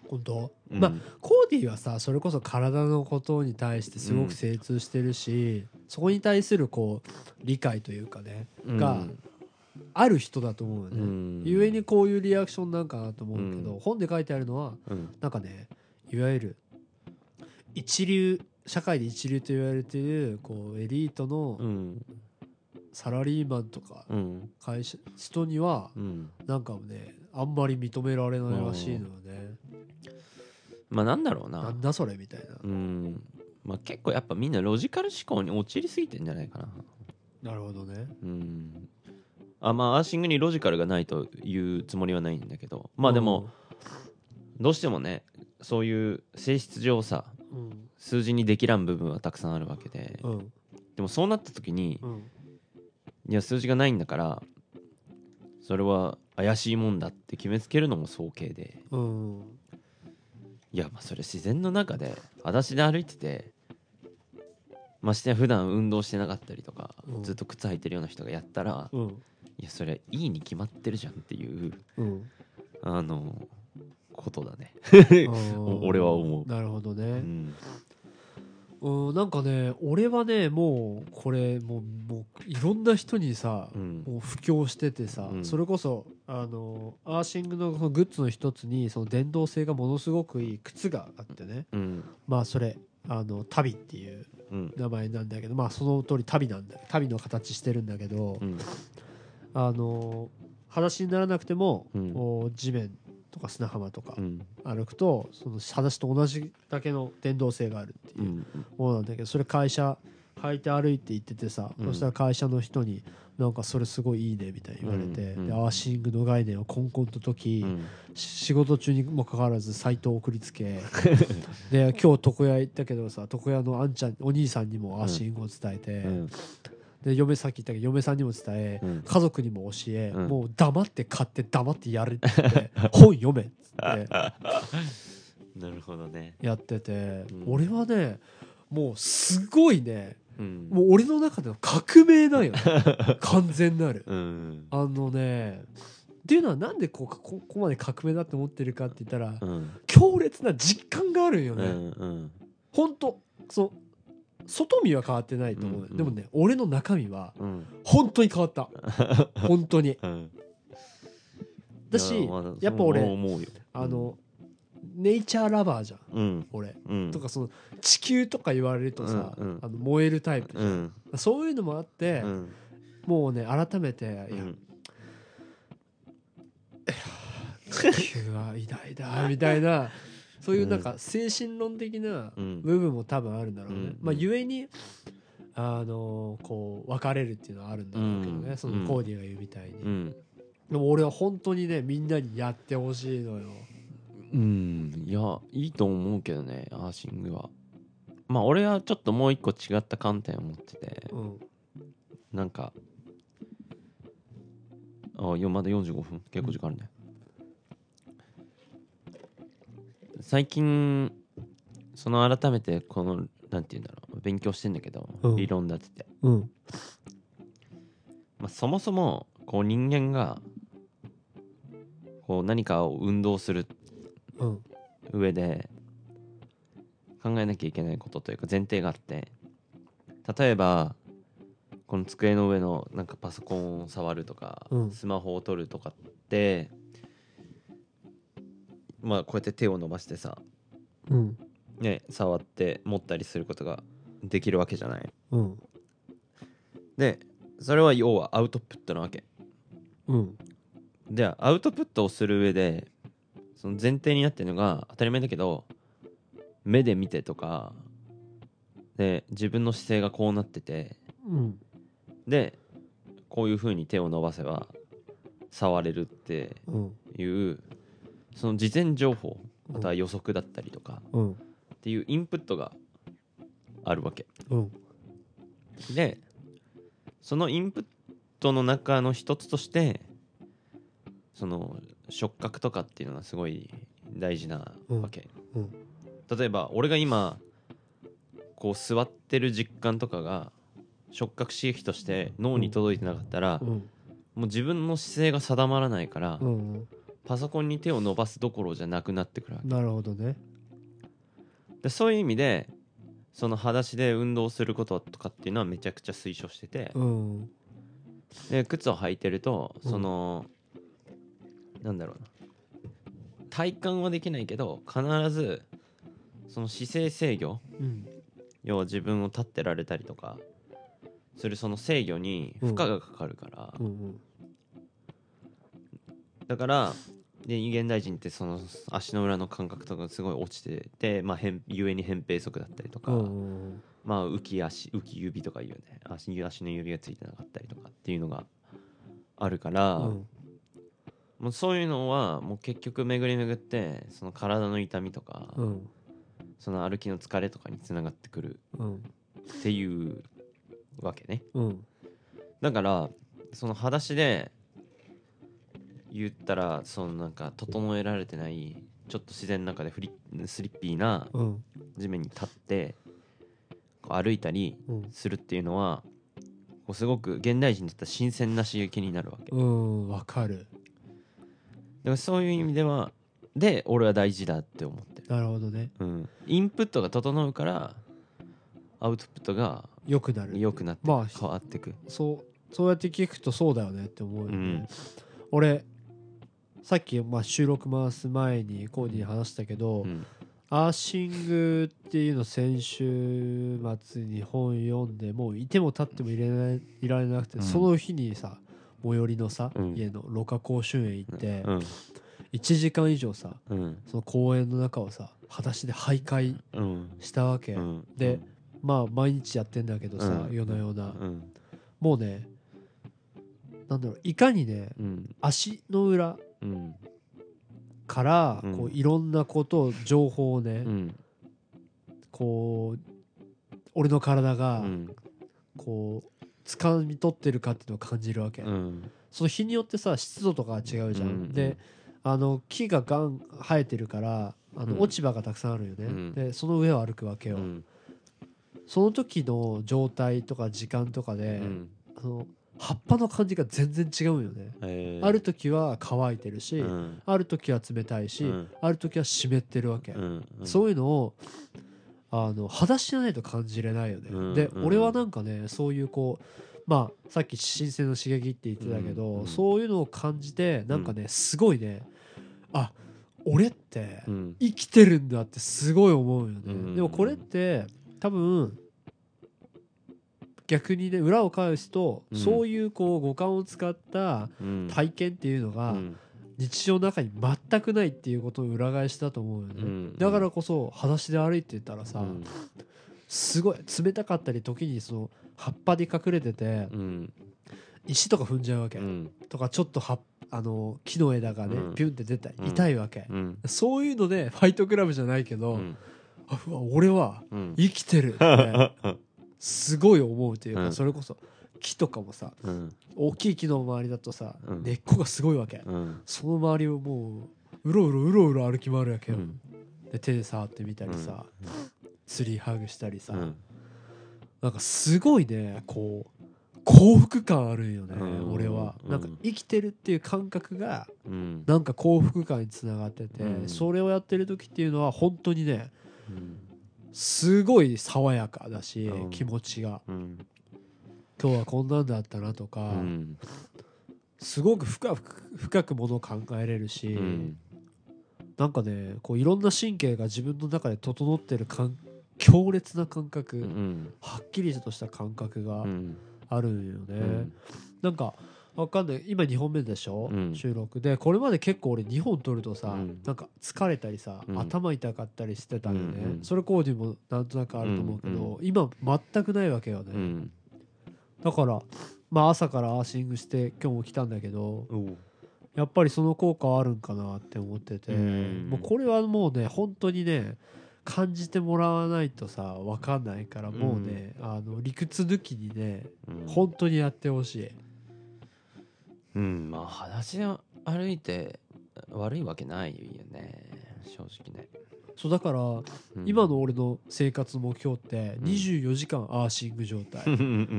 本当、うん。まあコーディはさそれこそ体のことに対してすごく精通してるし、そこに対するこう理解というかねがある人だと思うよね、うん。ゆえにこういうリアクションなんかなと思うけど、うん。本で書いてあるのはうん。なんかねいわゆる一流社会で一流と言われているこうエリートのうんサラリーマンとかうん。会社人にはうん。なんかねあんまり認められないらしいのよね、まあなんだろうな。なんだそれみたいな。うん。まあ結構やっぱみんなロジカル思考に陥りすぎてんじゃないかな。なるほどね。うん。あまあアーシングにロジカルがないというつもりはないんだけど。まあでも、どうしてもねそういう性質上さうん数字にできらん部分はたくさんあるわけで。うんうんでもそうなった時にうんいや数字がないんだからそれは怪しいもんだって決めつけるのも早計で。うんいやまあそれ自然の中で裸足で歩いててましてや普段運動してなかったりとか、うんずっと靴履いてるような人がやったら、うん。いやそれいいに決まってるじゃんっていううん。あのことだね、<laughs> お俺は思う。なるほどね、うん。うんなんかね俺はねもうこれもうもういろんな人にさ、うん。もう布教しててさ、うん。それこそあのアーシングのそのグッズの一つにその電動性がものすごくいい靴があってね。うん。まあそれあのタビっていううん。名前なんだけどまあその通りタビなんだタビの形してるんだけど、うん。あの裸足にならなくても、地面とか砂浜とかうん。歩くとその裸足と同じだけの電動性があるっていううんものなんだけどそれ会社履いて歩いて行っててさ、うん。そしたら会社の人になんかそれすごいいいねみたいに言われて、でアーシングの概念をコンコンと解き、仕事中にもかかわらずサイトを送りつけ <laughs> で今日床屋行ったけどさ床屋のあんちゃんお兄さんにもアーシングを伝えて、うんで嫁さっき言ったけど嫁さんにも伝え、うん。家族にも教え、うん。もう黙って買って黙ってやれって言って <laughs> 本読めっつって。<laughs> なるほどね。やってて、うん。俺はねもうすごいねうん。もう俺の中での革命なんよね。<laughs> 完全なる。うん。あのねっていうのはなんでこうこここまで革命だって思ってるかって言ったら、うん。強烈な実感があるんようね、んうん。本当そう外見は変わってないと思う、うんうん。でもね俺の中身はうん。本当に変わった。<laughs> 本当に。うん。だしいやっぱ俺そう思うよ。あの、ネイチャーラバーじゃん。うん。俺、うん。とかその地球とか言われるとさ、うんうん。あの燃えるタイプじゃ、うん。んそういうのもあって、うん。もうね改めていや、うん。地球は偉大だみたいな <laughs> そういうなんか精神論的なうん。部分も多分あるんだろうね、うん。まあゆえにあのこう別れるっていうのはあるんだろうけどね、うん。そのコーディが言うみたいに、うん。でも俺は本当にねみんなにやってほしいのよ。うん。いやいいと思うけどねアーシングは。まあ俺はちょっともう一個違った観点を持ってて。うん。なんかあいやまだ45分。結構時間あるね最近その改めてこのなんて言うんだろう勉強してんだけど、うん。理論立てて、うん。まあ、そもそもこう人間がこう何かを運動するうん。上で考えなきゃいけないことというか前提があって。例えばこの机の上のなんかパソコンを触るとか、うん。スマホを取るとかってまあこうやって手を伸ばしてさ、うん。ね、触って持ったりすることができるわけじゃない？うん。でそれは要はアウトプットなわけ。うん。でアウトプットをする上でその前提になってるのが当たり前だけど目で見てとかで自分の姿勢がこうなっててうん。でこういう風に手を伸ばせば触れるってうん。いうその事前情報または予測だったりとかうん。っていうインプットがあるわけ。うん。でそのインプットの中の一つとしてその触覚とかっていうのがすごい大事なわけ、うん。例えば俺が今こう座ってる実感とかが触覚刺激として脳に届いてなかったら、うん。もう自分の姿勢が定まらないから、うんパソコンに手を伸ばすどころじゃなくなってくるわけ。なるほどね。でそういう意味でその裸足で運動することとかっていうのはめちゃくちゃ推奨してて、うん。で靴を履いてるとうん。その、なんだろうな。体感はできないけど必ずその姿勢制御うん。要は自分を立ってられたりとかするその制御に負荷がかかるから、うんだからで現代人ってその足の裏の感覚とかすごい落ちてて、まあ、変ゆえに扁平足だったりとか、うんまあ浮き足浮き指とかいうね。足足の指がついてなかったりとかっていうのがあるから、うん。もうそういうのはもう結局巡り巡ってその体の痛みとか、うん。その歩きの疲れとかにつながってくるうん。っていうわけね。うん。だからその裸足で言ったらそのなんか整えられてないちょっと自然の中でフリスリッピーなうん。地面に立ってこう歩いたりうん。するっていうのはこうすごく現代人だったら新鮮な刺激になるわけ。だうんわかる。からそういう意味ではで俺は大事だって思ってる、なるほどね。うん、インプットが整うからアウトプットが良くなる。良くなってまあ変わってく。そうそうやって聞くとそうだよねって思うよね、うん。俺さっき、まあ、収録回す前にコーディに話したけど、うん。アーシングっていうの先週末に本読んでもういても立ってもいれないいられなくて、うん。その日にさ最寄りのさ、うん家のろ過公衆園行って、うん。1時間以上さうん。その公園の中をさ裸足で徘徊うん。したわけ、うん。でまあ毎日やってんだけどさ、うん。夜な夜な、うん。もうねなんだろういかにねうん。足の裏うんからうん。こういろんなことを情報をね、うん。こう俺の体うがんこう掴み取ってるかっていうのを感じるわけ、うん。その日によってさ湿度とかは違うじゃん、うん。であの木がガン生えてるからあのうん。落ち葉がたくさんあるよね、うん。でその上を歩くわけよ、うん。その時の状態とか時間とかで、うん。あの葉っぱの感じが全然違うよね、え。ーある時は乾いてるし、うん。ある時は冷たいし、うん。ある時は湿ってるわけ、うん。そういうのをあの裸足じゃないと感じれないよね、で、うん。うん。俺はなんかねそういうこうまあさっき新鮮な刺激って言ってたけど、うん。うん。そういうのを感じてなんかねすごいねあ俺ってうん。生きてるんだってすごい思うよね、うん。でもこれって多分逆にね裏を返すと、うん。そういうこう五感を使ったうん。体験っていうのがうん。日常の中に全くないっていうことの裏返しだと思うよね、うん。だからこそ裸足で歩いてたらさ、うん。すごい冷たかったり時にその葉っぱで隠れててうん。石とか踏んじゃうわけ、うん。とかちょっとはあの木の枝がね、うん。ピュンって出たりうん。痛いわけ、うん。そういうのでファイトクラブじゃないけど、うん。あうわ俺はうん。生きてるって <laughs> すごい思うというか、うん。それこそ木とかもさうん。大きい木の周りだとさ、うん。根っこがすごいわけ、うん。その周りをもううろうろうろうろ歩き回るわけよ、うん。で手で触ってみたりさ、ツリーハグしたりさ、うん。なんかすごいねこう幸福感あるよね、うん。俺は。うん。なんか生きてるっていう感覚がうん。なんか幸福感につながってて、うん。それをやってる時っていうのは本当にねうんすごい爽やかだし、うん。気持ちが。うん。今日はこんなんだったなとか、うん。すごく深く深くものを考えれるし、うん。なんかねこういろんな神経が自分の中で整ってる感強烈な感覚、うん。はっきりとした感覚がうん。あるんよね、うん。なんかわかんない。今2本目でしょ、うん。収録で。これまで結構俺2本撮るとさ、うん。なんか疲れたりさ、うん。頭痛かったりしてたよね、うんうん。それコーディもなんとなくあると思うけど、うん今全くないわけよね、うん。だからまあ朝からアーシングして今日も来たんだけどやっぱりその効果はあるんかなって思ってて、うん。もうこれはもうね本当にね感じてもらわないとさ分かんないからもうね、あの理屈抜きにねうん。本当にやってほしい。うん。まあ裸足で歩いて悪いわけないよね。正直ね。そうだから、うん。今の俺の生活目標ってうん。24時間アーシング状態っ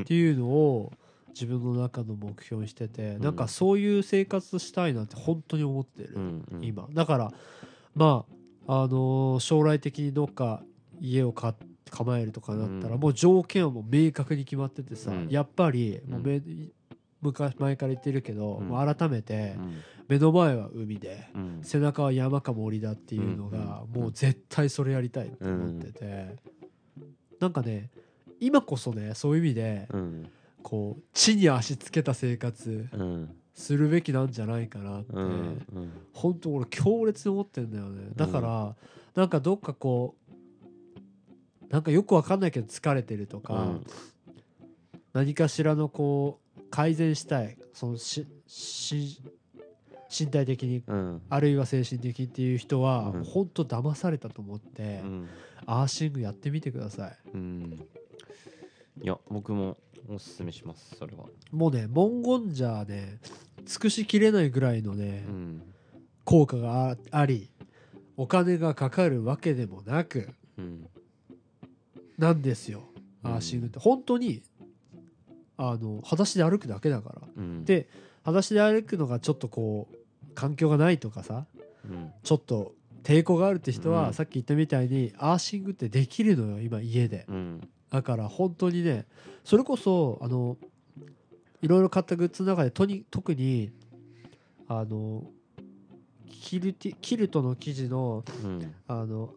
ていうのを自分の中の目標にしてて、ん。なんかそういう生活したいなって本当に思ってる、今。だからまああのー将来的にどっか家を買っ構えるとかなったら、うん。もう条件はもう明確に決まっててさ、うん。やっぱりもううん。め、昔前から言ってるけど、うん。もう改めてうん。目の前は海で、うん。背中は山か森だっていうのが、うん。もう絶対それやりたいって思ってて、なんかね今こそねそういう意味でうん。こう地に足つけた生活うん。するべきなんじゃないかなって、本当俺強烈に思ってんだよね。だから、なんかどっかこうなんかよくわかんないけど疲れてるとか、うん。何かしらのこう改善したい。そのしし身体的にうん。あるいは精神的っていう人は、うん。本当騙されたと思って、うん。アーシングやってみてください。うん。いや僕もおすすめしますそれは。もうね文言じゃね尽くしきれないぐらいのね、うん。効果があありお金がかかるわけでもなくうん。なんですようんアーシングって。本当にあの裸足で歩くだけだから。うん。で裸足で歩くのがちょっとこう環境がないとかさうん。ちょっと抵抗があるって人は、うん。さっき言ったみたいにアーシングってできるのよ今家で。うん。だから本当にねそれこそあのいろいろ買ったグッズの中でとに特にあのキルティキルトの生地のうん。あの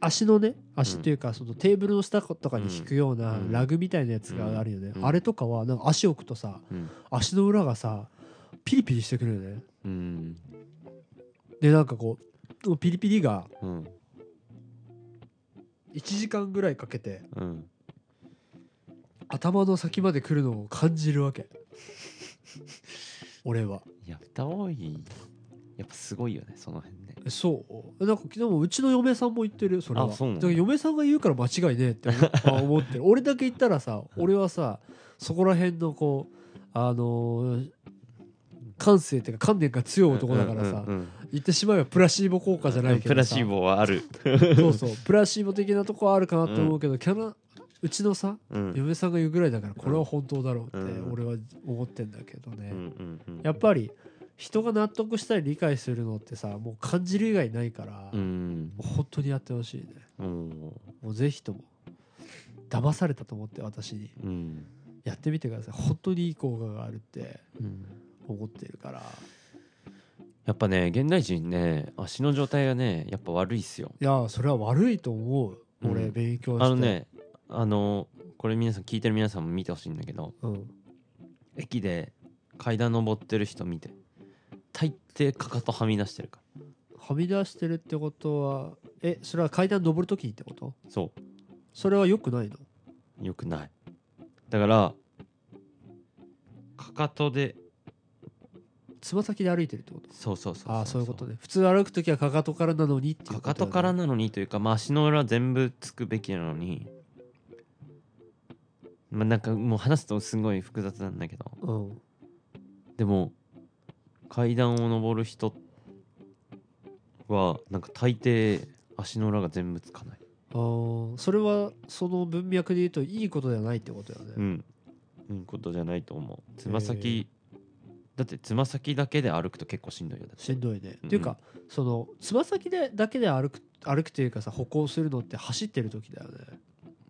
足のね足っていうかそのテーブルの下とかに引くようなうん。ラグみたいなやつがあるよね、うん。あれとかはなんか足置くとさうん。足の裏がさピリピリしてくるよね。うん。でなんかこうピリピリがうん。1時間ぐらいかけてうん。頭の先まで来るのを感じるわけ。<laughs> 俺は。いや歌多い。やっぱすごいよねその辺そう。なんかでもうちの嫁さんも言ってるよそれは。あそうなのだ。から嫁さんが言うから間違いねえって思あ思ってる <laughs> 俺だけ言ったらさ俺はさそこら辺のこうあのー感性っていうか観念が強い男だからさ、うんうん言ってしまえばプラシーボ効果じゃないけどさ。プラシーボはある。<laughs> そうそう。プラシーボ的なとこあるかなと思うけど、キャラうちのさうん。嫁さんが言うぐらいだからこれは本当だろうってうん俺は思ってんだけどね、うんうんうん。やっぱり人が納得したり理解するのってさもう感じる以外ないから、うん。もう本当にやってほしいね。うん。もうぜひとも騙されたと思って私に。うん。やってみてください。本当にいい効果があるってうん思ってるから。やっぱね現代人ね足の状態がねやっぱ悪いっすよ。いやそれは悪いと思う。俺うん。勉強して。あのねあのこれ皆さん聞いてる皆さんも見てほしいんだけどうん。駅で階段登ってる人見て大抵かかとはみ出してるか。はみ出してるってことはえそれは階段登るときにってこと？らそそれは良くないの？うよくない。だからかかとで。つま先で歩いてるってこと？そうそうそうああそういうことね。普通歩くときはかかとからなのにっていうかかとからなのにというか、まあ、足の裏全部つくべきなのに。まあなんかもう話すとすごい複雑なんだけど。うん。でも階段を登る人はなんか大抵足の裏が全部つかない。あーそれはその文脈で言うといいことではないってことだよね、うん。いいことじゃないと思う。つま先だってつま先だけで歩くと結構しんどいよしんどいね、うん。っていうかそのつま先でだけで歩く歩くというかさ歩行するのって走ってる時だよね。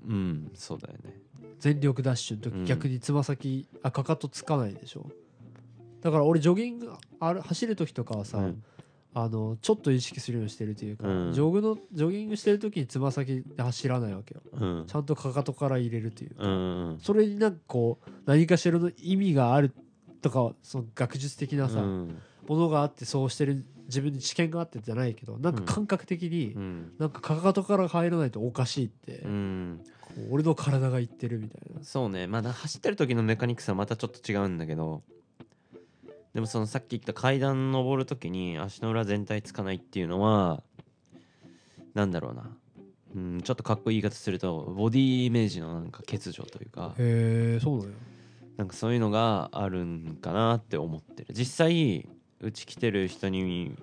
うんそうだよね。全力ダッシュの時、うん。逆につま先あかかとつかないでしょだから俺ジョギングある走る時とかはさ、うん。あのちょっと意識するようにしてるというか、うん。ジョグのジョギングしてる時につま先で走らないわけよ。うん。ちゃんとかかとから入れるというか、うんうんそれになんかこう何かしらの意味があるとかその学術的なさ、うん。ものがあってそうしてる自分に知見があってじゃないけどなんか感覚的に、うん。なんかかかとから入らないとおかしいって、うん。こう俺の体が言ってるみたいな。そうね。まだ走ってる時のメカニクスはまたちょっと違うんだけどでもそのさっき言った階段登る時に足の裏全体つかないっていうのはなんだろうな。うんちょっとかっこいい言い方するとボディイメージのなんか欠如というかへえそうなのよ。なんかそういうのがあるんかなって思ってる。実際うち来てる人に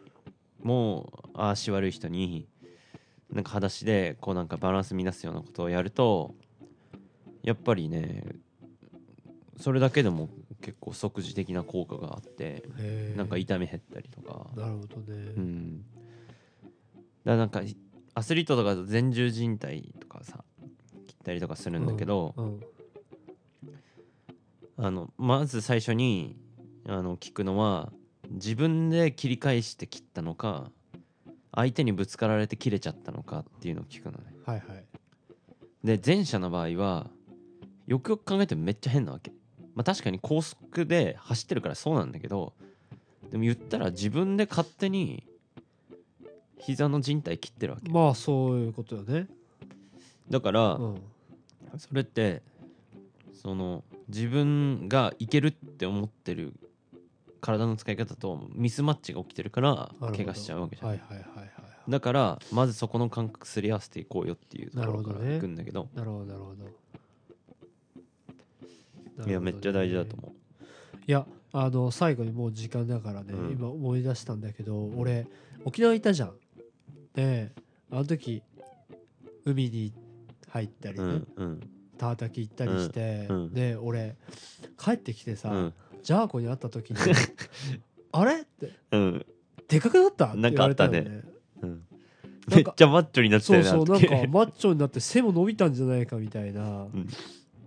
も足悪い人になんか裸足でこうなんかバランス乱すようなことをやるとやっぱりねそれだけでも結構即時的な効果があってなんか痛み減ったりとか。なるほどね、うん。だなんかアスリートとか前十靭帯とかさ切ったりとかするんだけど、うんあのまず最初にあの聞くのは自分で切り返して切ったのか相手にぶつかられて切れちゃったのかっていうのを聞くのね。はいはい。で前者の場合はよくよく考えてもめっちゃ変なわけまあ確かに高速で走ってるからそうなんだけどでも言ったら自分で勝手に膝の靭帯切ってるわけ。まあそういうことよね。だからうん。それってその自分がいけるって思ってる体の使い方とミスマッチが起きてるから怪我しちゃうわけじゃん、はいはいはいはいだからまずそこの感覚すり合わせていこうよっていうところからいくんだけど。なるほどなるほどいやめっちゃ大事だとう。思いやあの最後にもう時間だからね、うん。今思い出したんだけど俺沖縄いたじゃん。であの時海に入ったりう、ね、うんうん。田畑行ったりして、うんうん。で俺帰ってきてさ、うん。ジャーコに会った時に <laughs> あれ？ってうん。でかくなった？って言われたよね。なんかあったうん。めっちゃマッチョになってたそうそうなんかマッチョになって背も伸びたんじゃないかみたいな、ん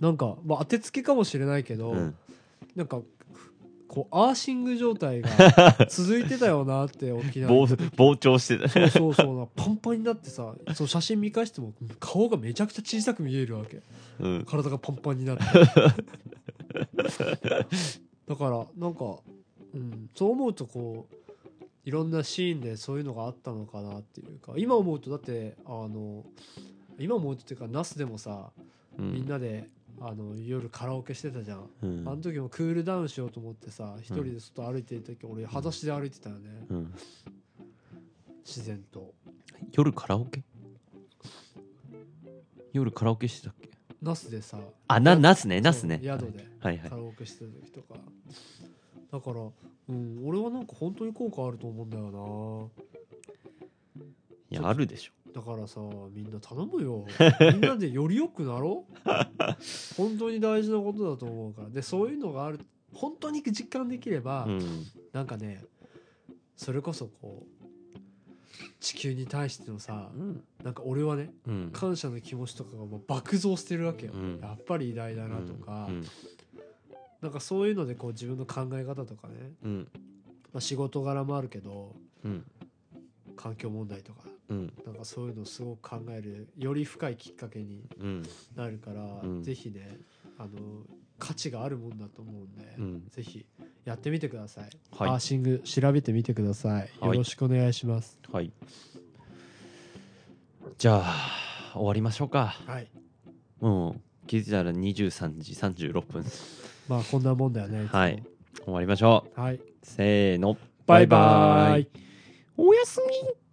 なんか、まあ、当てつけかもしれないけど、うん。なんかこうアーシング状態が <laughs> 続いてたよなって沖縄。膨張してた。そうそうそうなパンパンになってさその写真見返しても顔がめちゃくちゃ小さく見えるわけ。うん。体がパンパンになって。<laughs> だからなんか、うん、そう思うとこういろんなシーンでそういうのがあったのかなっていうか今思うとだってあの今思うとっていうか那須でもさうん。みんなであの夜カラオケしてたじゃん、うん。あの時もクールダウンしようと思ってさ一人で外歩いてる時俺裸足で歩いてたよね、うん。自然と。夜カラオケ？夜カラオケしてたっけ？那須でさ。あなナスねナスね。宿ではいはい。カラオケしてた時とか。だからうん俺はなんか本当に効果あると思うんだよいやあるでしょ。なだからさみんな頼むよ。みんなでより良くなろう。<laughs> 本当に大事なことだと思うから。でそういうのがある本当に実感できれば、うん。なんかねそれこそこう地球に対してのさうん。なんか俺はねうん。感謝の気持ちとかがもう爆増してるわけよ、うん。やっぱり偉大だなとか、うん。なんかそういうのでこう自分の考え方とかね、うん。まあ、仕事柄もあるけどうん環境問題とかうん。なんかそういうのをすごく考えるより深いきっかけにうん。なるから、うん。ぜひねあの価値があるもんだと思うんで、うん。ぜひやってみてください、はい。アーシング調べてみてください。はい。よろしくお願いします。はい。じゃあ終わりましょうか。はい。もう気づいたら23時36分。まあこんなもんだよねはい。終わりましょう。はい。せーの。バイバイおやすみ？